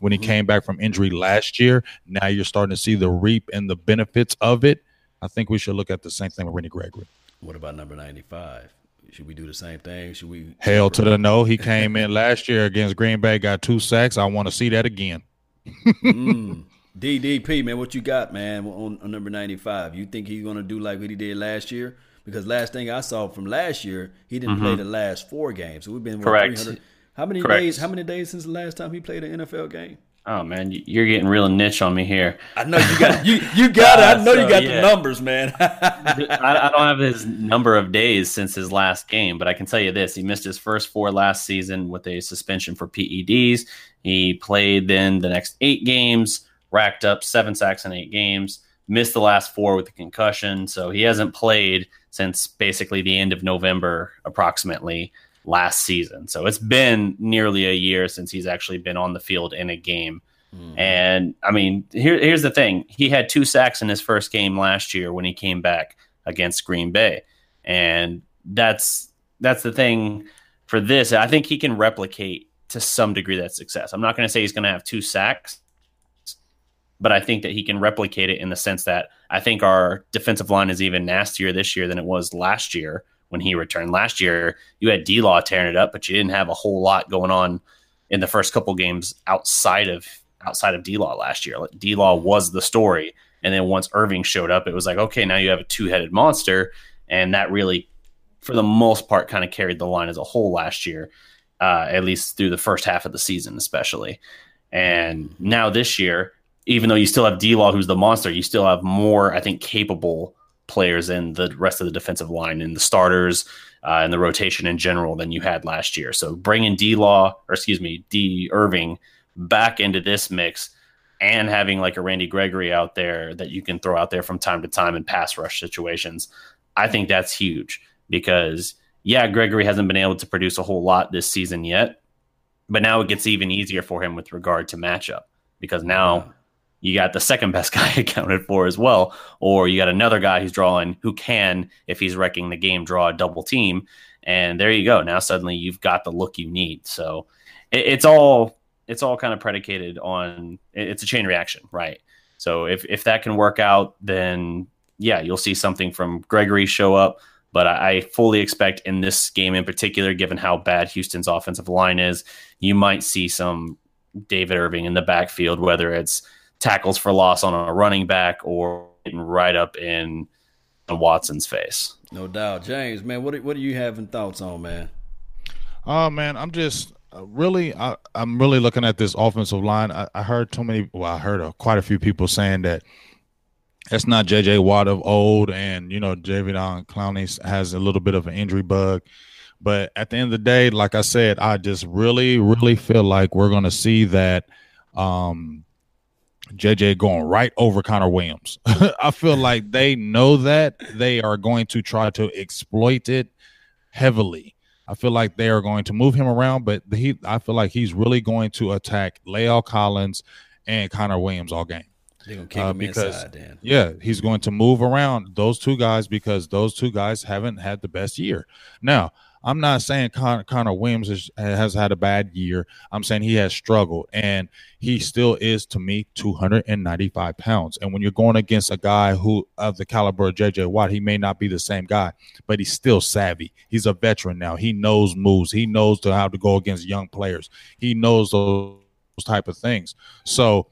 when he mm-hmm. came back from injury last year. Now you're starting to see the reap and the benefits of it. I think we should look at the same thing with Randy Gregory. What about number 95? Should we do the same thing? Should we? Hell to the no. He came in last year against Green Bay, got two sacks. I want to see that again. Mm. DDP, man, what you got, man, on, on number 95? You think he's going to do like what he did last year? Because last thing I saw from last year, he didn't mm-hmm. play the last four games. So we've been correct. How many Correct. days? How many days since the last time he played an NFL game? Oh man, you're getting real niche on me here. I know you got you you got uh, it. I know so, you got yeah. the numbers, man. I, I, don't have his number of days since his last game, but I can tell you this: he missed his first four last season with a suspension for PEDs. He played then the next eight games, racked up seven sacks in eight games. Missed the last four with a concussion, so he hasn't played since basically the end of November, approximately last season. So it's been nearly a year since he's actually been on the field in a game. Mm. And I mean, here, here's the thing he had two sacks in his first game last year when he came back against Green Bay. And that's that's the thing for this. I think he can replicate to some degree that success. I'm not going to say he's going to have two sacks, but I think that he can replicate it in the sense that I think our defensive line is even nastier this year than it was last year when he returned. Last year, you had D Law tearing it up, but you didn't have a whole lot going on in the first couple games outside of outside of D Law last year. D Law was the story, and then once Irving showed up, it was like, okay, now you have a two headed monster, and that really, for the most part, kind of carried the line as a whole last year, uh, at least through the first half of the season, especially. And now this year, even though you still have D Law, who's the monster, you still have more, I think, capable players in the rest of the defensive line and the starters uh, and the rotation in general than you had last year. So bringing D Law, or excuse me, D Irving back into this mix and having like a Randy Gregory out there that you can throw out there from time to time in pass rush situations, I think that's huge because, yeah, Gregory hasn't been able to produce a whole lot this season yet, but now it gets even easier for him with regard to matchup because now you got the second best guy accounted for as well, or you got another guy who's drawing who can, if he's wrecking the game, draw a double team, and there you go. Now suddenly you've got the look you need. So it, it's all it's all kind of predicated on it's a chain reaction, right? So if if that can work out, then yeah, you'll see something from Gregory show up. But I, I fully expect in this game in particular, given how bad Houston's offensive line is, you might see some David Irving in the backfield, whether it's tackles for loss on a running back or getting right up in Watson's face. No doubt, James. Man, what what are you having thoughts on, man? Oh man, I'm just uh, really I, am really looking at this offensive line. I, I heard too many. Well, I heard uh, quite a few people saying that it's not J.J. Watt of old, and you know Jadeveon Clowney has a little bit of an injury bug. But at the end of the day, like I said, I just really, really feel like we're going to see that um, JJ going right over Connor Williams. I feel like they know that they are going to try to exploit it heavily. I feel like they are going to move him around, but he I feel like he's really going to attack La'el Collins and Connor Williams all game. They're gonna kick uh, him because, inside. Yeah, he's going to move around those two guys because those two guys haven't had the best year. Now, I'm not saying Con- Connor Williams has, has, had a bad year. I'm saying he has struggled, and he still is to me 295 pounds. And when you're going against a guy who of the caliber of JJ Watt, he may not be the same guy, but he's still savvy. He's a veteran now. He knows moves. He knows to how to go against young players. He knows those type of things. So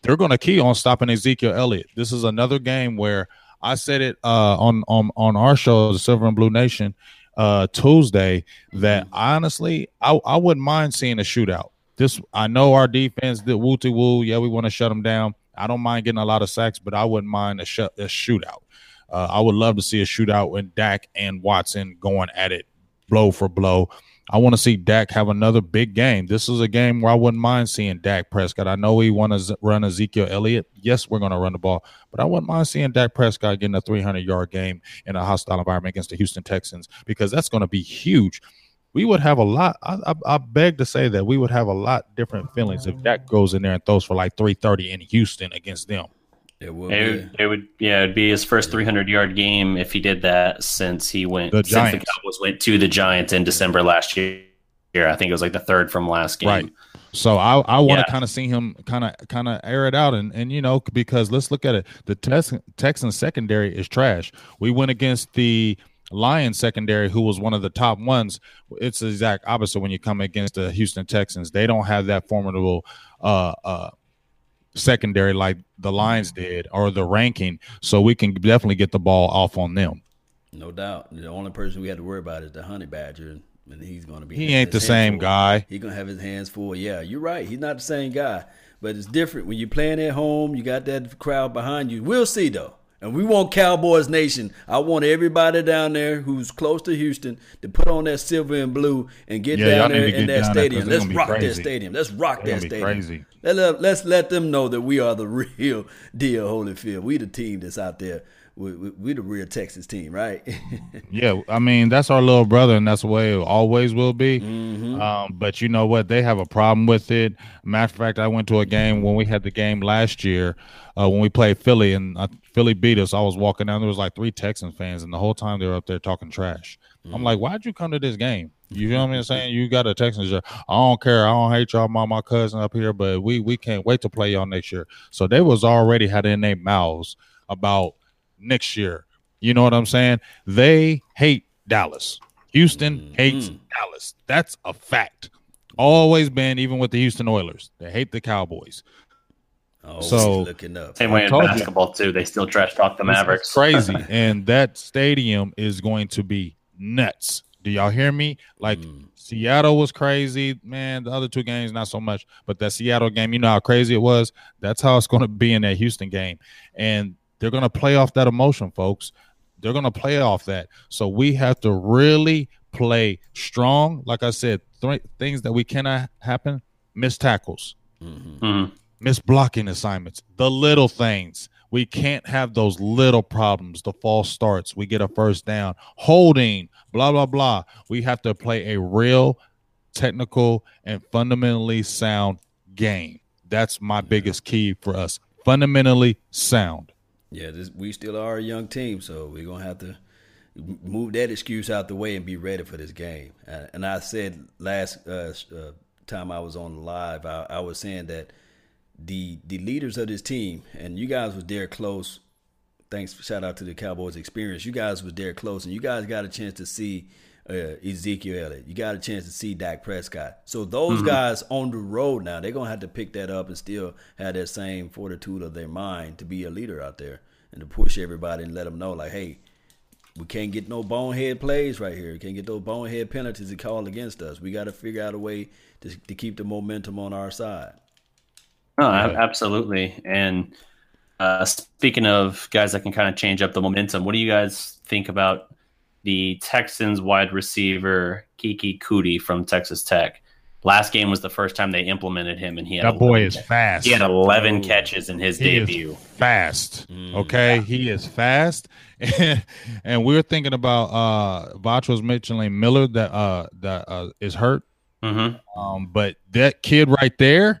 they're going to key on stopping Ezekiel Elliott. This is another game where I said it uh, on on on our show, the Silver and Blue Nation uh, Tuesday that mm-hmm. honestly I, I wouldn't mind seeing a shootout. This I know our defense did wooty woo. Yeah, we want to shut them down. I don't mind getting a lot of sacks, but I wouldn't mind a, sh- a shootout. Uh, I would love to see a shootout when Dak and Watson going at it blow for blow. I want to see Dak have another big game. This is a game where I wouldn't mind seeing Dak Prescott. I know he want to run Ezekiel Elliott. Yes, we're going to run the ball, but I wouldn't mind seeing Dak Prescott getting a 300 yard game in a hostile environment against the Houston Texans because that's going to be huge. We would have a lot. I, I, I, beg to say that we would have a lot different feelings if Dak goes in there and throws for like 330 in Houston against them. It would. It, it, would. Yeah, it'd be his first 300 yard game if he did that since he went the since the Cowboys went to the Giants in December last year. I think it was like the third from last game. Right. So I, I want to yeah. kind of see him kind of kind of air it out and and you know because let's look at it. The Tex- Texans secondary is trash. We went against the Lions secondary, who was one of the top ones. It's the exact opposite when you come against the Houston Texans. They don't have that formidable uh, uh, secondary like the Lions mm-hmm. did or the ranking, so we can definitely get the ball off on them. No doubt. The only person we had to worry about is the Honey Badger, and he's going to be. He ain't the same full. guy. He's going to have his hands full. Yeah, you're right. He's not the same guy, but it's different when you're playing at home. You got that crowd behind you. We'll see though. And we want Cowboys Nation. I want everybody down there who's close to Houston to put on that silver and blue and get yeah, down there in that stadium. Let's rock that stadium. Let's rock that stadium. Crazy. Let, let's let them know that we are the real deal Holyfield. We the team that's out there we, we, we the real Texas team, right? yeah, I mean that's our little brother, and that's the way it always will be. Mm-hmm. Um, but you know what? They have a problem with it. Matter of fact, I went to a game when we had the game last year uh, when we played Philly, and uh, Philly beat us. I was walking down, there was like three Texans fans, and the whole time they were up there talking trash. Mm-hmm. I'm like, why'd you come to this game? You know what I'm saying? You got a Texans. I don't care. I don't hate y'all, my my cousin up here, but we we can't wait to play y'all next year. So they was already had in their mouths about next year. You know what I'm saying? They hate Dallas. Houston mm-hmm. hates Dallas. That's a fact. Always been, even with the Houston Oilers. They hate the Cowboys. Oh, so looking up. Same way in basketball too. They still trash talk the Mavericks. crazy, and that stadium is going to be nuts. Do y'all hear me? Like mm. Seattle was crazy, man. The other two games not so much, but that Seattle game, you know how crazy it was. That's how it's going to be in that Houston game, and they're going to play off that emotion, folks. They're going to play off that. So we have to really play strong. Like I said, th- things that we cannot happen: miss tackles, mm-hmm. Mm-hmm. Miss blocking assignments, the little things. We can't have those little problems, the false starts. We get a first down, holding, blah blah blah. We have to play a real, technical, and fundamentally sound game. That's my biggest key for us. Fundamentally sound. Yeah, this, we still are a young team, so we're gonna have to move that excuse out the way and be ready for this game. Uh, and I said last uh, uh, time I was on live, I, I, was saying that the the leaders of this team, and you guys was there close. Thanks, shout out to the Cowboys experience. You guys was there close, and you guys got a chance to see uh, Ezekiel Elliott. You got a chance to see Dak Prescott. So those mm-hmm. guys on the road now, they're gonna have to pick that up and still have that same fortitude of their mind to be a leader out there and to push everybody and let them know like, hey, we can't get no bonehead plays right here. We can't get those bonehead penalties to call against us. We got to figure out a way to to keep the momentum on our side. Oh, absolutely. And uh, speaking of guys that can kind of change up the momentum, what do you guys think about the Texans wide receiver Keke Coutee from Texas Tech. Last game was the first time they implemented him, and he had that boy is fast. He had eleven catches in his he debut. fast, mm, okay, yeah. he is fast, and, we are thinking about uh Voch was mentioning Miller that uh that uh, is hurt, mm-hmm. um, but that kid right there,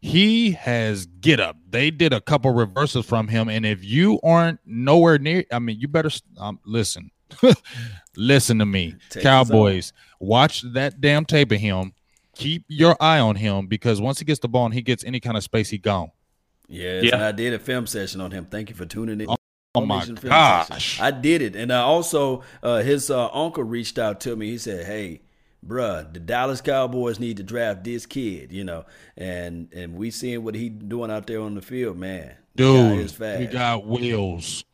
he has get up. They did a couple reverses from him, and if you aren't nowhere near, I mean, you better um, listen. listen to me, Take Cowboys. Watch that damn tape of him. Keep your eye on him because once he gets the ball and he gets any kind of space, he gone. Yes, yeah. I did a film session on him. Thank you for tuning in. Oh, oh my gosh, I did it, and uh, also uh, his uh, uncle reached out to me. He said, "Hey, bruh, the Dallas Cowboys need to draft this kid, you know, and and we seeing what he doing out there on the field, man. Dude, he got wheels.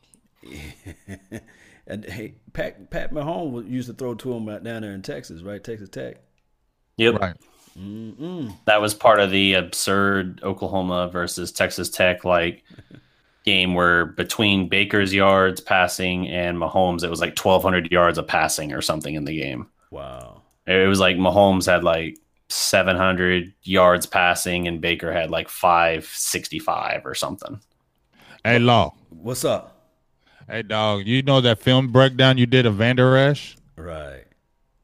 and hey, Pat Pat Mahomes used to throw to him down there in Texas, right? Texas Tech. Yep. Right. Mm-mm. That was part of the absurd Oklahoma versus Texas Tech like game where between Baker's yards passing and Mahomes, it was like 1,200 yards of passing or something in the game. Wow. It was like Mahomes had like 700 yards passing and Baker had like 565 or something. Hey, Law. What's up? Hey, dog. You know that film breakdown you did of Van Der Esch? Right.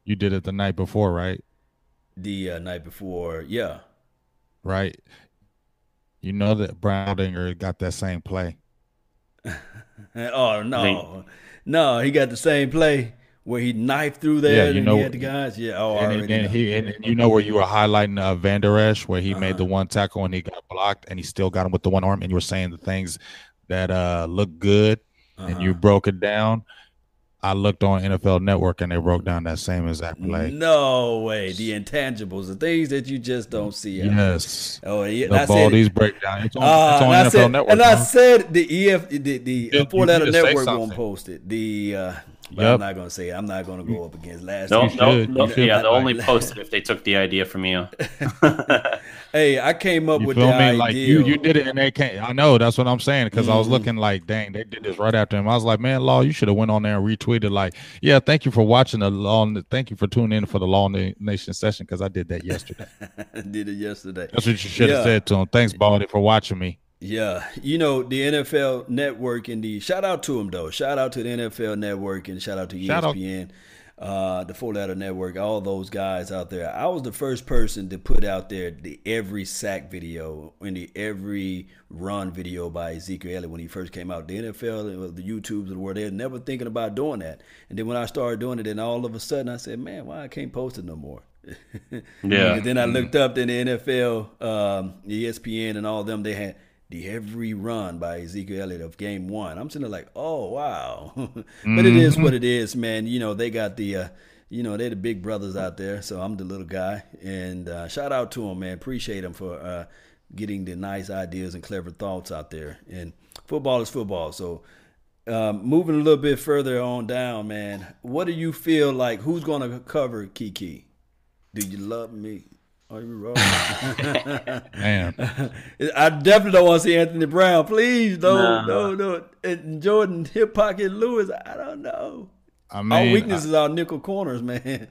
You did it the night before, right? The uh, night before, yeah. Right. You know that Baldinger got that same play. oh no, no, he got the same play where he knifed through there yeah, you know, he had the guys. Yeah, oh, and, and he and you know where you were highlighting uh, Van Der Esch, where he uh-huh. made the one tackle and he got blocked, and he still got him with the one arm, and you were saying the things that uh look good, uh-huh. and you uh-huh. broke it down. I looked on NFL Network and they broke down that same exact play. No way, the intangibles, the things that you just don't see. Yes. Oh yeah. The ball these breakdown. It's on, uh, it's on NFL said, Network. And I said the EF, the the uh, four letter network won't post it. The uh, but yep. I'm not gonna say it. I'm not gonna go up against last. No, no, no yeah, they'll only post it if they took the idea from you. hey, I came up you with the me? idea. Like you, you did it, and they can't. I know that's what I'm saying because mm-hmm. I was mm-hmm. looking like, dang, they did this right after him. I was like, man, Law, you should have went on there and retweeted like, yeah, thank you for watching the Law. Thank you for tuning in for the Law Nation session because I did that yesterday. did it yesterday. That's what you should have yeah. said to him. Thanks, Baldy, for watching me. Yeah, you know the NFL Network and the shout out to them though. Shout out to the NFL Network and shout out to ESPN, uh, the Four Letter Network, all those guys out there. I was the first person to put out there the every sack video and the every run video by Ezekiel Elliott when he first came out. The NFL, the YouTubes the world, they're never thinking about doing that. And then when I started doing it, then all of a sudden I said, man, why I can't post it no more. yeah. and then I looked up in the NFL, um, ESPN, and all of them. They had the every run by Ezekiel Elliott of game one. I'm sitting there like, oh wow. but mm-hmm. it is what it is, man. You know, they got the uh, you know, they're the big brothers out there, so I'm the little guy. And uh, shout out to them, man. Appreciate them for uh, getting the nice ideas and clever thoughts out there. And football is football. So um, moving a little bit further on down, man, what do you feel like? Who's going to cover Keke? Do you love me? Are you wrong? Man. I definitely don't want to see Anthony Brown. Please, no, no, no. And Jordan Hip Pocket Lewis, I don't know. I mean, our weaknesses I, are nickel corners, man.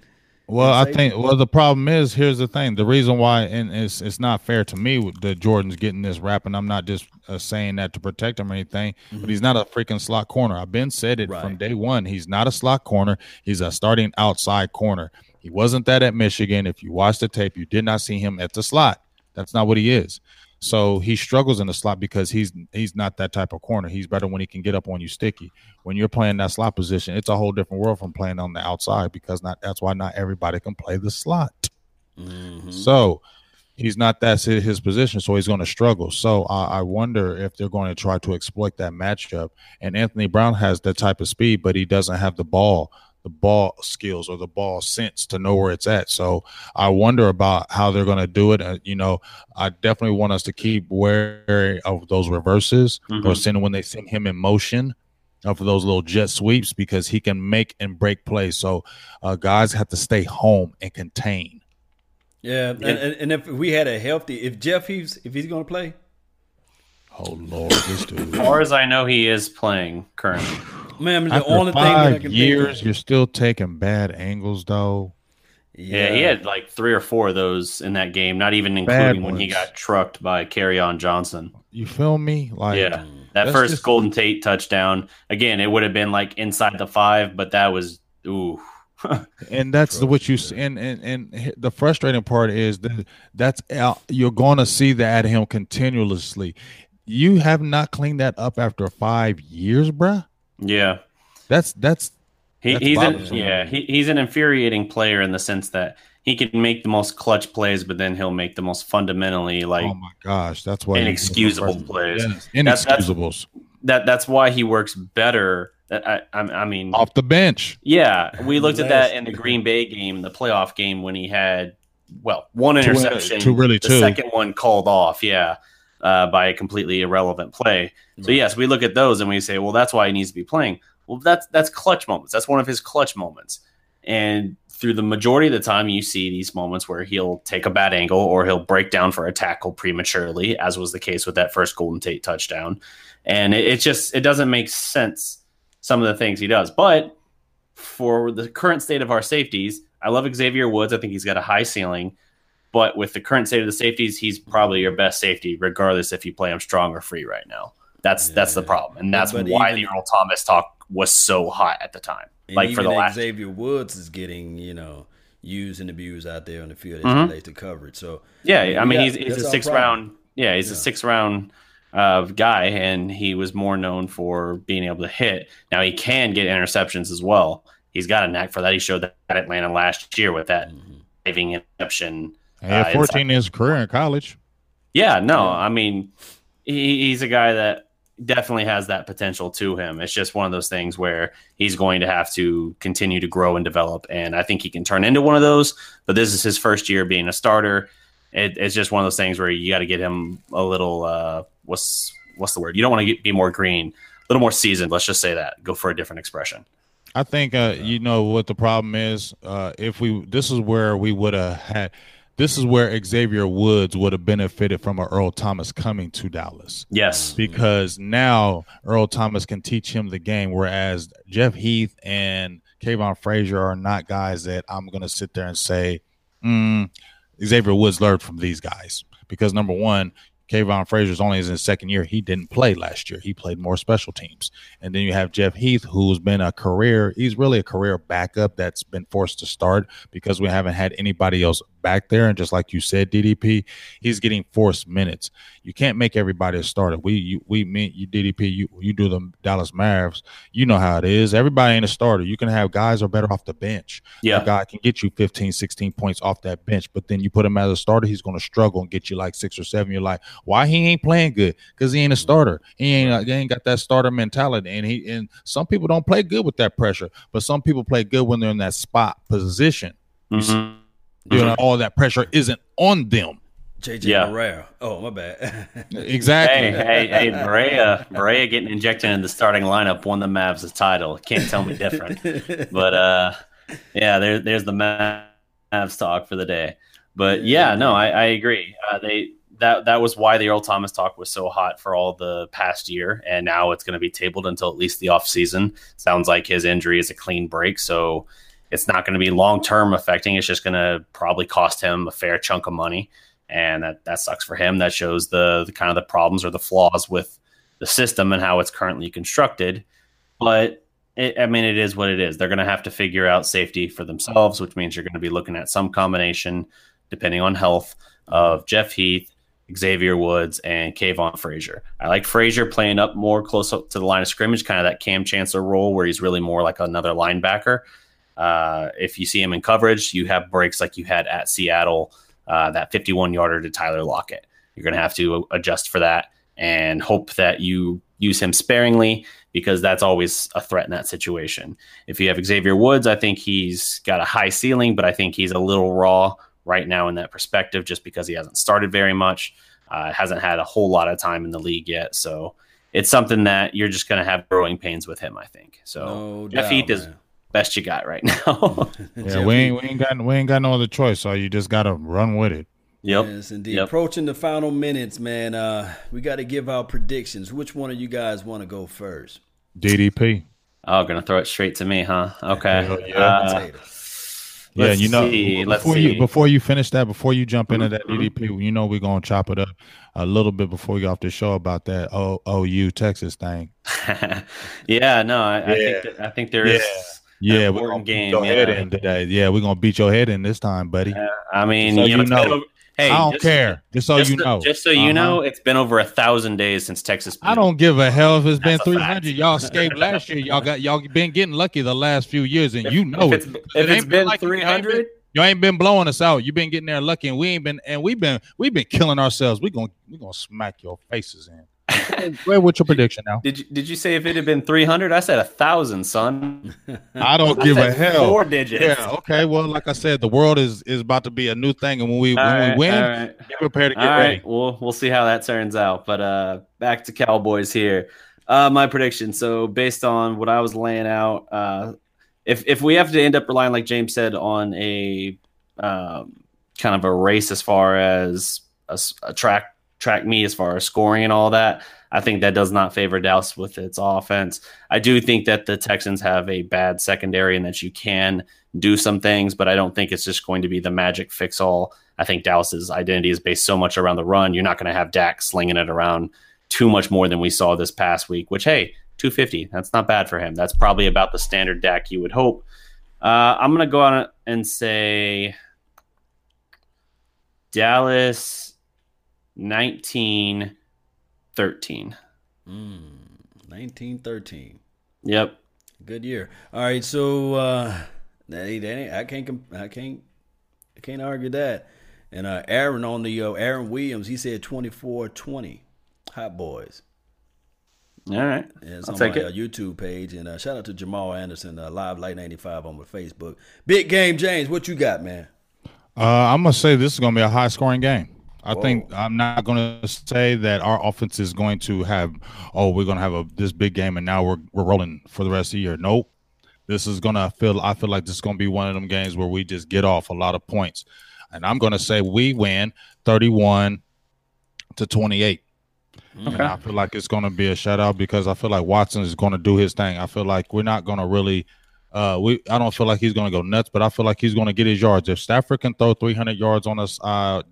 Well, I think well the problem is here's the thing. The reason why and it's it's not fair to me that Jordan's getting this rap, and I'm not just uh, saying that to protect him or anything, mm-hmm. but he's not a freaking slot corner. I've been said it right. from day one. He's not a slot corner. He's a starting outside corner. He wasn't that at Michigan. If you watch the tape, you did not see him at the slot. That's not what he is. So he struggles in the slot because he's he's not that type of corner. He's better when he can get up on you sticky. When you're playing that slot position, it's a whole different world from playing on the outside because not that's why not everybody can play the slot. Mm-hmm. So he's not that's his position, so he's going to struggle. So I, I wonder if they're going to try to exploit that matchup. And Anthony Brown has that type of speed, but he doesn't have the ball the ball skills or the ball sense to know where it's at. So I wonder about how they're going to do it. Uh, you know, I definitely want us to keep wary of those reverses mm-hmm. or send when they send him in motion uh, for those little jet sweeps because he can make and break plays. So uh, guys have to stay home and contain. Yeah, and, and, if we had a healthy, if Jeff Heath, if he's going to play. Oh Lord, this dude. As far as I know, he is playing currently. Man, the After only thing that I can years, you're still taking bad angles, though. Yeah. yeah. he had like three or four of those in that game, not even including when he got trucked by Kerryon Johnson. You feel me? Like, yeah, that first just... Golden Tate touchdown. Again, it would have been like inside the five, but that was ooh. and that's the, what you and, and and the frustrating part is that that's uh, you're going to see that at him continuously. You have not cleaned that up after five years, bruh. Yeah, that's that's. He, that's he's an, yeah he, he's an infuriating player in the sense that he can make the most clutch plays, but then he'll make the most fundamentally like oh my gosh, that's why inexcusable plays. Yes, inexcusables. That's, that's, that that's why he works better. I, I, I mean, off the bench. Yeah, we looked at that in the Green Bay game, the playoff game, when he had well one interception, two, two really the two. second one called off. Yeah, uh, by a completely irrelevant play. So yes, we look at those and we say, well, that's why he needs to be playing. Well, that's that's clutch moments. That's one of his clutch moments. And through the majority of the time, you see these moments where he'll take a bad angle or he'll break down for a tackle prematurely, as was the case with that first Golden Tate touchdown. And it, it just it doesn't make sense some of the things he does. But for the current state of our safeties, I love Xavier Woods. I think he's got a high ceiling. But with the current state of the safeties, he's probably your best safety, regardless if you play him strong or free right now. That's yeah. that's the problem, and that's but why even, the Earl Thomas talk was so hot at the time. like for the last Xavier Woods is getting you know used and abused out there on the field as mm-hmm. relates to coverage. So yeah, I mean he's, he's a six round. Yeah, he's yeah. a six round uh, guy, and he was more known for being able to hit. Now he can get interceptions as well. He's got a knack for that. He showed that at Atlanta last year with that mm-hmm. diving interception he had uh, 14 in his career in college. Yeah, no, I mean, he, he's a guy that definitely has that potential to him. It's just one of those things where he's going to have to continue to grow and develop. And I think he can turn into one of those. But this is his first year being a starter. It, it's just one of those things where you got to get him a little uh, what's what's the word? You don't want to be more green, a little more seasoned. Let's just say that. Go for a different expression. I think uh, you know what the problem is. Uh, if we this is where we would have had this is where Xavier Woods would have benefited from a Earl Thomas coming to Dallas. Yes. Because now Earl Thomas can teach him the game, whereas Jeff Heath and Kavon Frazier are not guys that I'm going to sit there and say, mm, Xavier Woods learned from these guys. Because number one, Kavon Frazier's only in his second year. He didn't play last year. He played more special teams. And then you have Jeff Heath, who's been a career, he's really a career backup that's been forced to start because we haven't had anybody else back there. And just like you said, DDP, he's getting forced minutes. You can't make everybody a starter. We you, we mean you DDP, you you do the Dallas Mavs. You know how it is. Everybody ain't a starter. You can have guys are better off the bench. Yeah. A guy can get you 15, 16 points off that bench, but then you put him as a starter, he's gonna struggle and get you like six or seven. You're like, why he ain't playing good? Because he ain't a starter. He ain't he ain't got that starter mentality. And he and some people don't play good with that pressure, but some people play good when they're in that spot position. Mm-hmm. You know, all that pressure isn't on them. JJ yeah. Barea. Oh, my bad. exactly. Hey, hey, hey, Barea, Barea getting injected in the starting lineup won the Mavs the title. Can't tell me different. but uh, yeah, there, there's the Mavs talk for the day. But yeah, no, I, I agree. Uh, they that that was why the Earl Thomas talk was so hot for all the past year, and now it's going to be tabled until at least the off season. Sounds like his injury is a clean break, so it's not going to be long term affecting. It's just going to probably cost him a fair chunk of money, and that that sucks for him. That shows the, the kind of the problems or the flaws with the system and how it's currently constructed. But it, I mean, it is what it is. They're going to have to figure out safety for themselves, which means you're going to be looking at some combination, depending on health, of Jeff Heath, Xavier Woods, and Kavon Frazier. I like Frazier playing up more close up to the line of scrimmage, kind of that Kam Chancellor role where he's really more like another linebacker. Uh, if you see him in coverage, you have breaks like you had at Seattle, uh, that 51 yarder to Tyler Lockett. You're going to have to adjust for that and hope that you use him sparingly because that's always a threat in that situation. If you have Xavier Woods, I think he's got a high ceiling, but I think he's a little raw right now in that perspective just because he hasn't started very much, uh, hasn't had a whole lot of time in the league yet. So it's something that you're just going to have growing pains with him, I think. So no Jeff Heath is best you got right now. yeah, we ain't we ain't got we ain't got no other choice. So you just gotta run with it. Yep. Yes, indeed. Yep. Approaching the final minutes, man. Uh, we got to give our predictions. Which one of you guys want to go first? DDP. Oh, gonna throw it straight to me, huh? Okay. yeah. Uh, yeah, you know, see. before you before you finish that, before you jump into that DDP, mm-hmm. you know we're gonna chop it up a little bit before you off the show about that o, OU Texas thing. yeah, no, I, yeah. I think I think there is Yeah, we're gonna game. Beat your head in today. Yeah, we're gonna beat your head in this time, buddy. Uh, I mean, so you, know, know. Hey, I don't just, care. Just so just you know. Just so you uh-huh. know, it's been over a thousand days since Texas. I don't give a hell if it's been three hundred. Y'all escaped last year. Y'all got y'all been getting lucky the last few years, and if, you know if it's, it. If it it's been like three hundred. Y'all ain't been blowing us out. You've been getting there lucky, and we ain't been, and we've been, we've been killing ourselves. We gonna, we gonna smack your faces in. Where what's your prediction now? Did you did you say if it had been three hundred? I said a thousand, son. I don't give a hell. Four digits. Yeah. Okay. Well, like I said, the world is is about to be a new thing, and when we all when right, we win, right. get prepared to get all ready. Right. We'll we'll see how that turns out. But uh, back to Cowboys here. Uh, my prediction. So based on what I was laying out, uh, if if we have to end up relying, like James said, on a um, kind of a race as far as a, a track track me as far as scoring and all that. I think that does not favor Dallas with its offense. I do think that the Texans have a bad secondary and that you can do some things, but I don't think it's just going to be the magic fix all. I think Dallas's identity is based so much around the run. You're not going to have Dak slinging it around too much more than we saw this past week, which, hey, 250, that's not bad for him. That's probably about the standard Dak you would hope. Uh, I'm going to go on and say Dallas 1913. Mm, 1913. Yep. Good year. All right, so uh that ain't, that ain't, I can't I can't I can't argue that. And uh Aaron on the uh, Aaron Williams, he said 24-20. Hot Boys. All right. Yeah, it's I'll on take my, it. Uh, YouTube page. And uh, shout out to Jamal Anderson, uh, Live Light 95 on my Facebook. Big game, James. What you got, man? Uh, I'm going to say this is going to be a high scoring game. I Whoa. think I'm not going to say that our offense is going to have, oh, we're going to have a this big game and now we're we're rolling for the rest of the year. Nope. This is going to feel. I feel like this is going to be one of them games where we just get off a lot of points, and I'm going to say we win 31 to 28. Okay. And I feel like it's going to be a shutout because I feel like Watson is going to do his thing. I feel like we're not going to really. Uh, we I don't feel like he's going to go nuts, but I feel like he's going to get his yards. If Stafford can throw 300 yards on us, uh,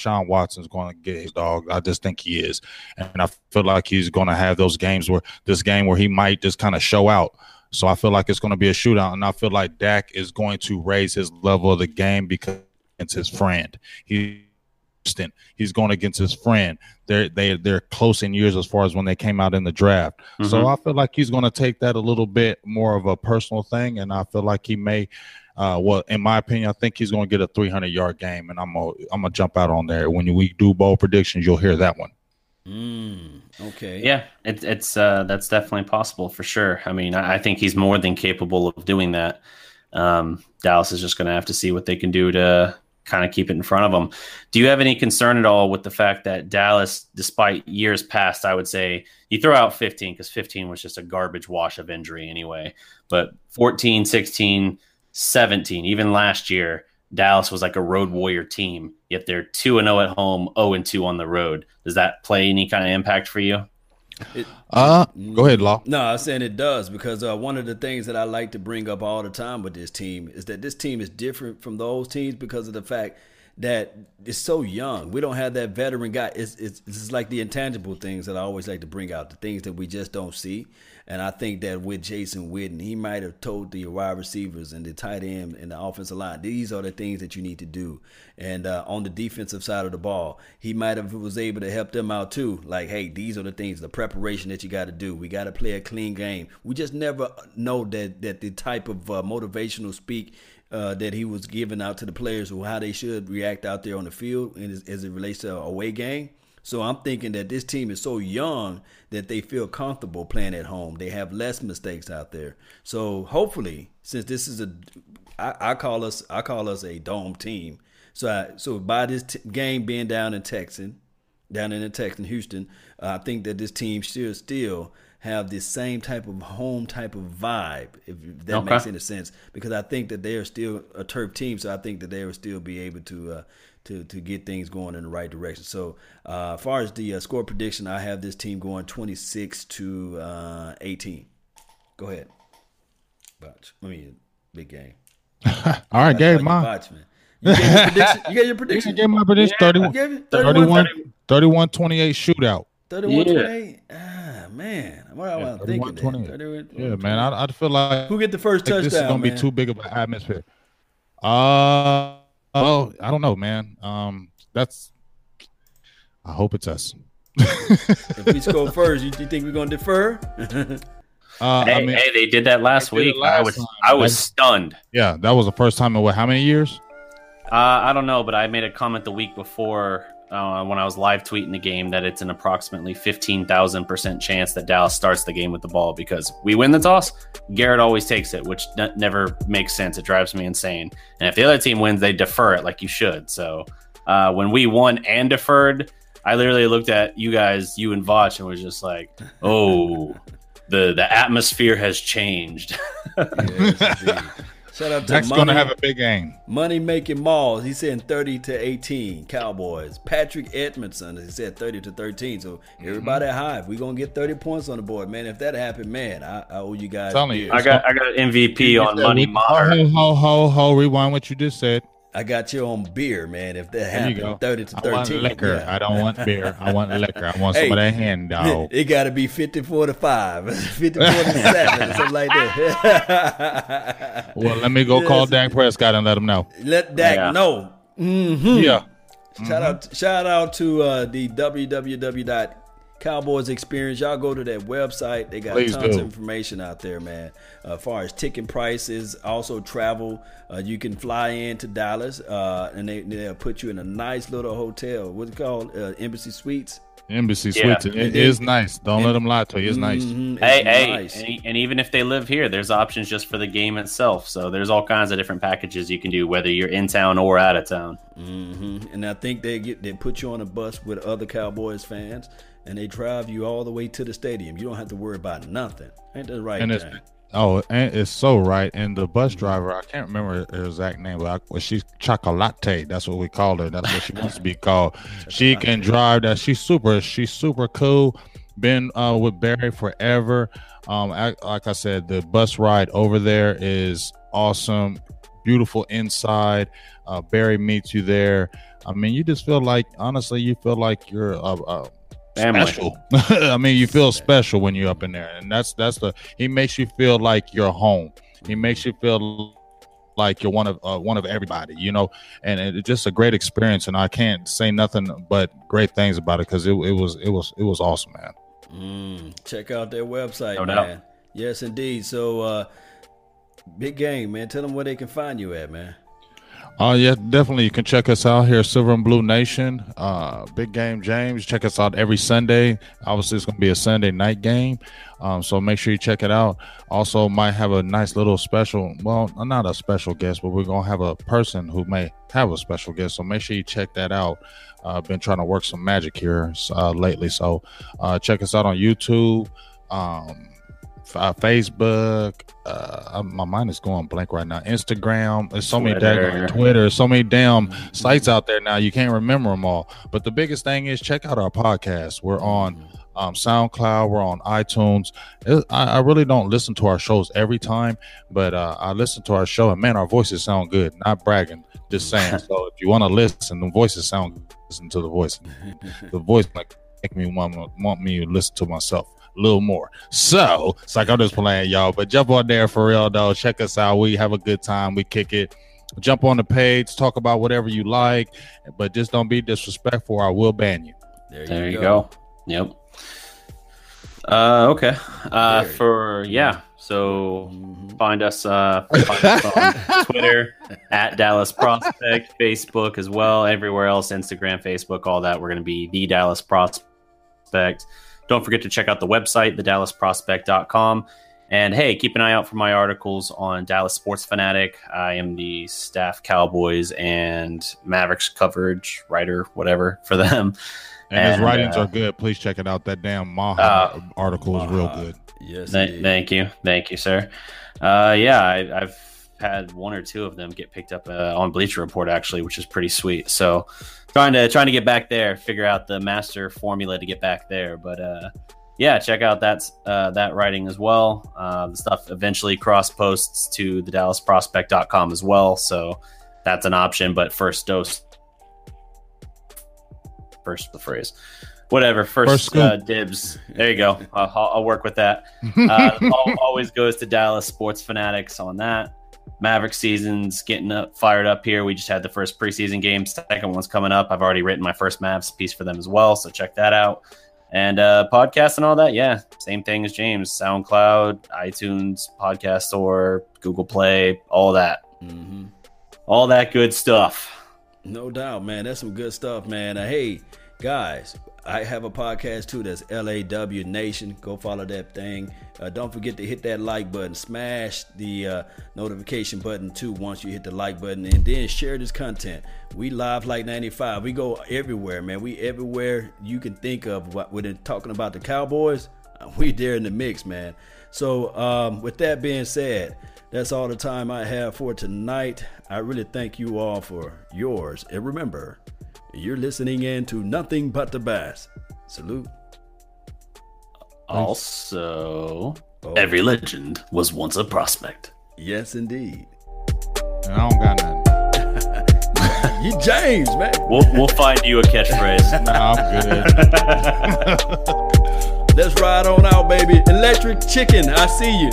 Deshaun Watson's going to get his dog. I just think he is, and I feel like he's going to have those games where this game where he might just kind of show out. So I feel like it's going to be a shootout, and I feel like Dak is going to raise his level of the game because it's his friend. He he's going against his friend. They're they they're close in years as far as when they came out in the draft. Mm-hmm. So I feel like he's going to take that a little bit more of a personal thing, and I feel like he may uh, well, in my opinion, I think he's going to get a 300 yard game, and I'm gonna I'm gonna jump out on there. When we do bowl predictions, you'll hear that one. Mm, okay. Yeah, it, it's uh, that's definitely possible for sure. I mean, I, I, think he's more than capable of doing that. Um, Dallas is just going to have to see what they can do to kind of keep it in front of them. Do you have any concern at all with the fact that Dallas, despite years past, I would say you throw out 15 because 15 was just a garbage wash of injury anyway, but 14, 16 17. Even last year, Dallas was like a road warrior team, yet they're 2 and 0 at home, 0 and 2 on the road. Does that play any kind of impact for you? It, uh, go ahead, Law. No, I'm saying it does because uh, one of the things that I like to bring up all the time with this team is that this team is different from those teams because of the fact that it's so young. We don't have that veteran guy. It's, it's, it's like the intangible things that I always like to bring out, the things that we just don't see. And I think that with Jason Witten, he might have told the wide receivers and the tight end and the offensive line, these are the things that you need to do. And uh, on the defensive side of the ball, he might have was able to help them out too. Like, hey, these are the things, the preparation that you got to do. We got to play a clean game. We just never know that that the type of uh, motivational speak uh, that he was giving out to the players or how they should react out there on the field as, as it relates to a away game. So I'm thinking that this team is so young that they feel comfortable playing at home. They have less mistakes out there. So hopefully, since this is a, I, I call us I call us a dome team. So I, so by this t- game being down in Texas, down in the Texas, Houston, uh, I think that this team should still have the same type of home type of vibe, if that okay. makes any sense. Because I think that they are still a turf team, so I think that they will still be able to uh, to to get things going in the right direction. So, uh, as far as the uh, score prediction, I have this team going 26 to uh, 18. Go ahead, Voch. I mean, big game. All right, Gary, my Voch, man. You gave your prediction. You gave your prediction. gave my prediction. Yeah, 31, 31, 31, 28 shootout. 31 yeah. 28. Ah, man. What am I thinking? 30, yeah, man. I, I feel like who get the first touchdown? This is gonna be too big of an atmosphere. Uh, well, I don't know, man. Um, that's. I hope it's us. if we score first, you, you think we're gonna defer? Uh, hey, I mean, hey, they did that last week. Last I was time. I was stunned. Yeah, that was the first time in what? How many years? Uh, I don't know, but I made a comment the week before uh, when I was live tweeting the game that it's an approximately fifteen thousand percent chance that Dallas starts the game with the ball because we win the toss. Garrett always takes it, which n- never makes sense. It drives me insane. And if the other team wins, they defer it like you should. So uh, when we won and deferred, I literally looked at you guys, you and Voch, and was just like, "Oh." the the atmosphere has changed. yes, Shout out to Next going to have a big game. Money making malls. He said thirty to eighteen Cowboys. Patrick Edmondson. He said thirty to thirteen. So everybody mm-hmm. high. we gonna get thirty points on the board, man. If that happened, man, I, I owe you guys. Tell me, I got I got an MVP on Money Ho ho ho ho! Rewind what you just said. I got you on beer, man. If that happened, thirty to thirteen. I want liquor. Yeah. I don't want beer. I want liquor. I want hey, some of that hand dog. It got to be 54 to five, 54 to seven, something like that. well, let me go yes. call Dak Prescott and let him know. Let Dak yeah. know. Mm-hmm. Yeah. Shout mm-hmm. out! Shout out to uh, the www Cowboys experience, y'all go to that website. They got Please tons do. of information out there, man. Uh, as far as ticket prices, also travel. Uh, you can fly in to Dallas, uh, and they they'll put you in a nice little hotel. What's it called? Uh, Embassy Suites. Embassy yeah. Suites. It is nice. Don't and, let them lie to you. It's mm-hmm, nice. Hey, hey, nice. And, and, even if they live here, there's options just for the game itself. So there's all kinds of different packages you can do, whether you're in town or out of town. Mm-hmm. And I think they get they put you on a bus with other Cowboys fans and they drive you all the way to the stadium. You don't have to worry about nothing. Ain't that right? And it's, oh, and it's so right. And the bus driver, I can't remember her exact name, but I, well, she's Chocolate. That's what we call her. That's what she wants to be called. she can drive. That she's super. She's super cool. Been uh, with Barry forever. Um, I, like I said, the bus ride over there is awesome. Beautiful inside. Uh, Barry meets you there. I mean, you just feel like, honestly, you feel like you're a, a Family. special. I mean, you feel special when you're up in there, and that's that's the he makes you feel like you're home. He makes you feel like you're one of uh, one of everybody, you know, and it's just a great experience. And I can't say nothing but great things about it because it, it was it was it was awesome, man. Mm, check out their website, no man. Doubt. Yes, indeed. So, uh, big game, man. Tell them where they can find you at, man. Oh uh, yeah, definitely. You can check us out here, Silver and Blue Nation. Uh, big game, James. Check us out every Sunday. Obviously, it's going to be a Sunday night game, um, so make sure you check it out. Also, might have a nice little special. Well, not a special guest, but we're going to have a person who may have a special guest. So make sure you check that out. I've uh, been trying to work some magic here uh, lately, so uh, check us out on YouTube. Um, uh, Facebook. Uh, my mind is going blank right now. Instagram. There's so Twitter. many damn Twitter. So many damn sites out there now. You can't remember them all. But the biggest thing is check out our podcast. We're on um, SoundCloud. We're on iTunes. It, I, I, really don't listen to our shows every time, but uh, I listen to our show and man, our voices sound good. Not bragging, just saying. so if you want to listen, the voices sound. Good. Listen to the voice. the voice like make me want want me to listen to myself a little more. So it's like I'm just playing y'all, but jump on there for real though. Check us out. We have a good time. We kick it. Jump on the page, talk about whatever you like, but just don't be disrespectful. Or I will ban you. There you, there you go. go. Yep. Uh, okay. Uh, for yeah. So mm-hmm. find us, uh, find us on Twitter at Dallas Prospect, Facebook as well, everywhere else, Instagram, Facebook, all that. We're going to be the Dallas Prospect. Don't forget to check out the website, thedallasprospect.com. And hey, keep an eye out for my articles on Dallas Sports Fanatic. I am the staff Cowboys and Mavericks coverage writer, whatever, for them. And, and his writings uh, are good. Please check it out. That damn Maha uh, article Maha. is real good. Yes. Th- thank you. Thank you, sir. Uh, yeah, I, have had one or two of them get picked up uh, on Bleacher Report, actually, which is pretty sweet. So trying to trying to get back there, figure out the master formula to get back there. But uh, yeah, check out that uh, that writing as well. Uh, the stuff eventually cross posts to the DallasProspect.com as well, so that's an option. But first dose, first the phrase. whatever. First, first uh, dibs. There you go. I'll, I'll work with that. Uh, always goes to Dallas sports fanatics on that. Maverick season's getting up, fired up here. We just had the first preseason game. Second one's coming up. I've already written my first Mavs piece for them as well, so check that out. And uh, podcast and all that, yeah, same thing as James. SoundCloud, iTunes, Podcast Store, Google Play, all that, mm-hmm. all that good stuff. No doubt, man. That's some good stuff, man. Uh, hey, guys, I have a podcast too. That's LAW Nation. Go follow that thing. Uh, don't forget to hit that like button. Smash the uh, notification button too once you hit the like button, and then share this content. We live like 95. We go everywhere, man. We everywhere you can think of. We're talking about the Cowboys. We there in the mix, man. So um, with that being said, that's all the time I have for tonight. I really thank you all for yours, and remember. You're listening in to Nothing But the Bass. Salute. Also, oh. every legend was once a prospect. Yes, indeed. And I don't got nothing. you James, man. We'll, we'll find you a catchphrase. nah, I'm good. Let's ride on out, baby. Electric Chicken, I see you.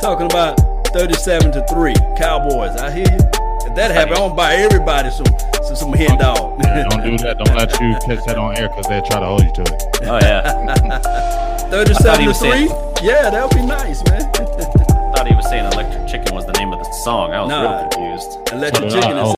Talking about 37 to 3. Cowboys, I hear you that happen, I'm gonna buy everybody some some, some hen dog. Yeah, don't do that. Don't let you catch that on air because they'll try to hold you to it. Oh yeah. Thirty-seven to three. Saying, yeah, that would be nice, man. I thought he was saying "Electric Chicken" was the name of the song. I was nah, real confused. Electric uh, Chicken is oh.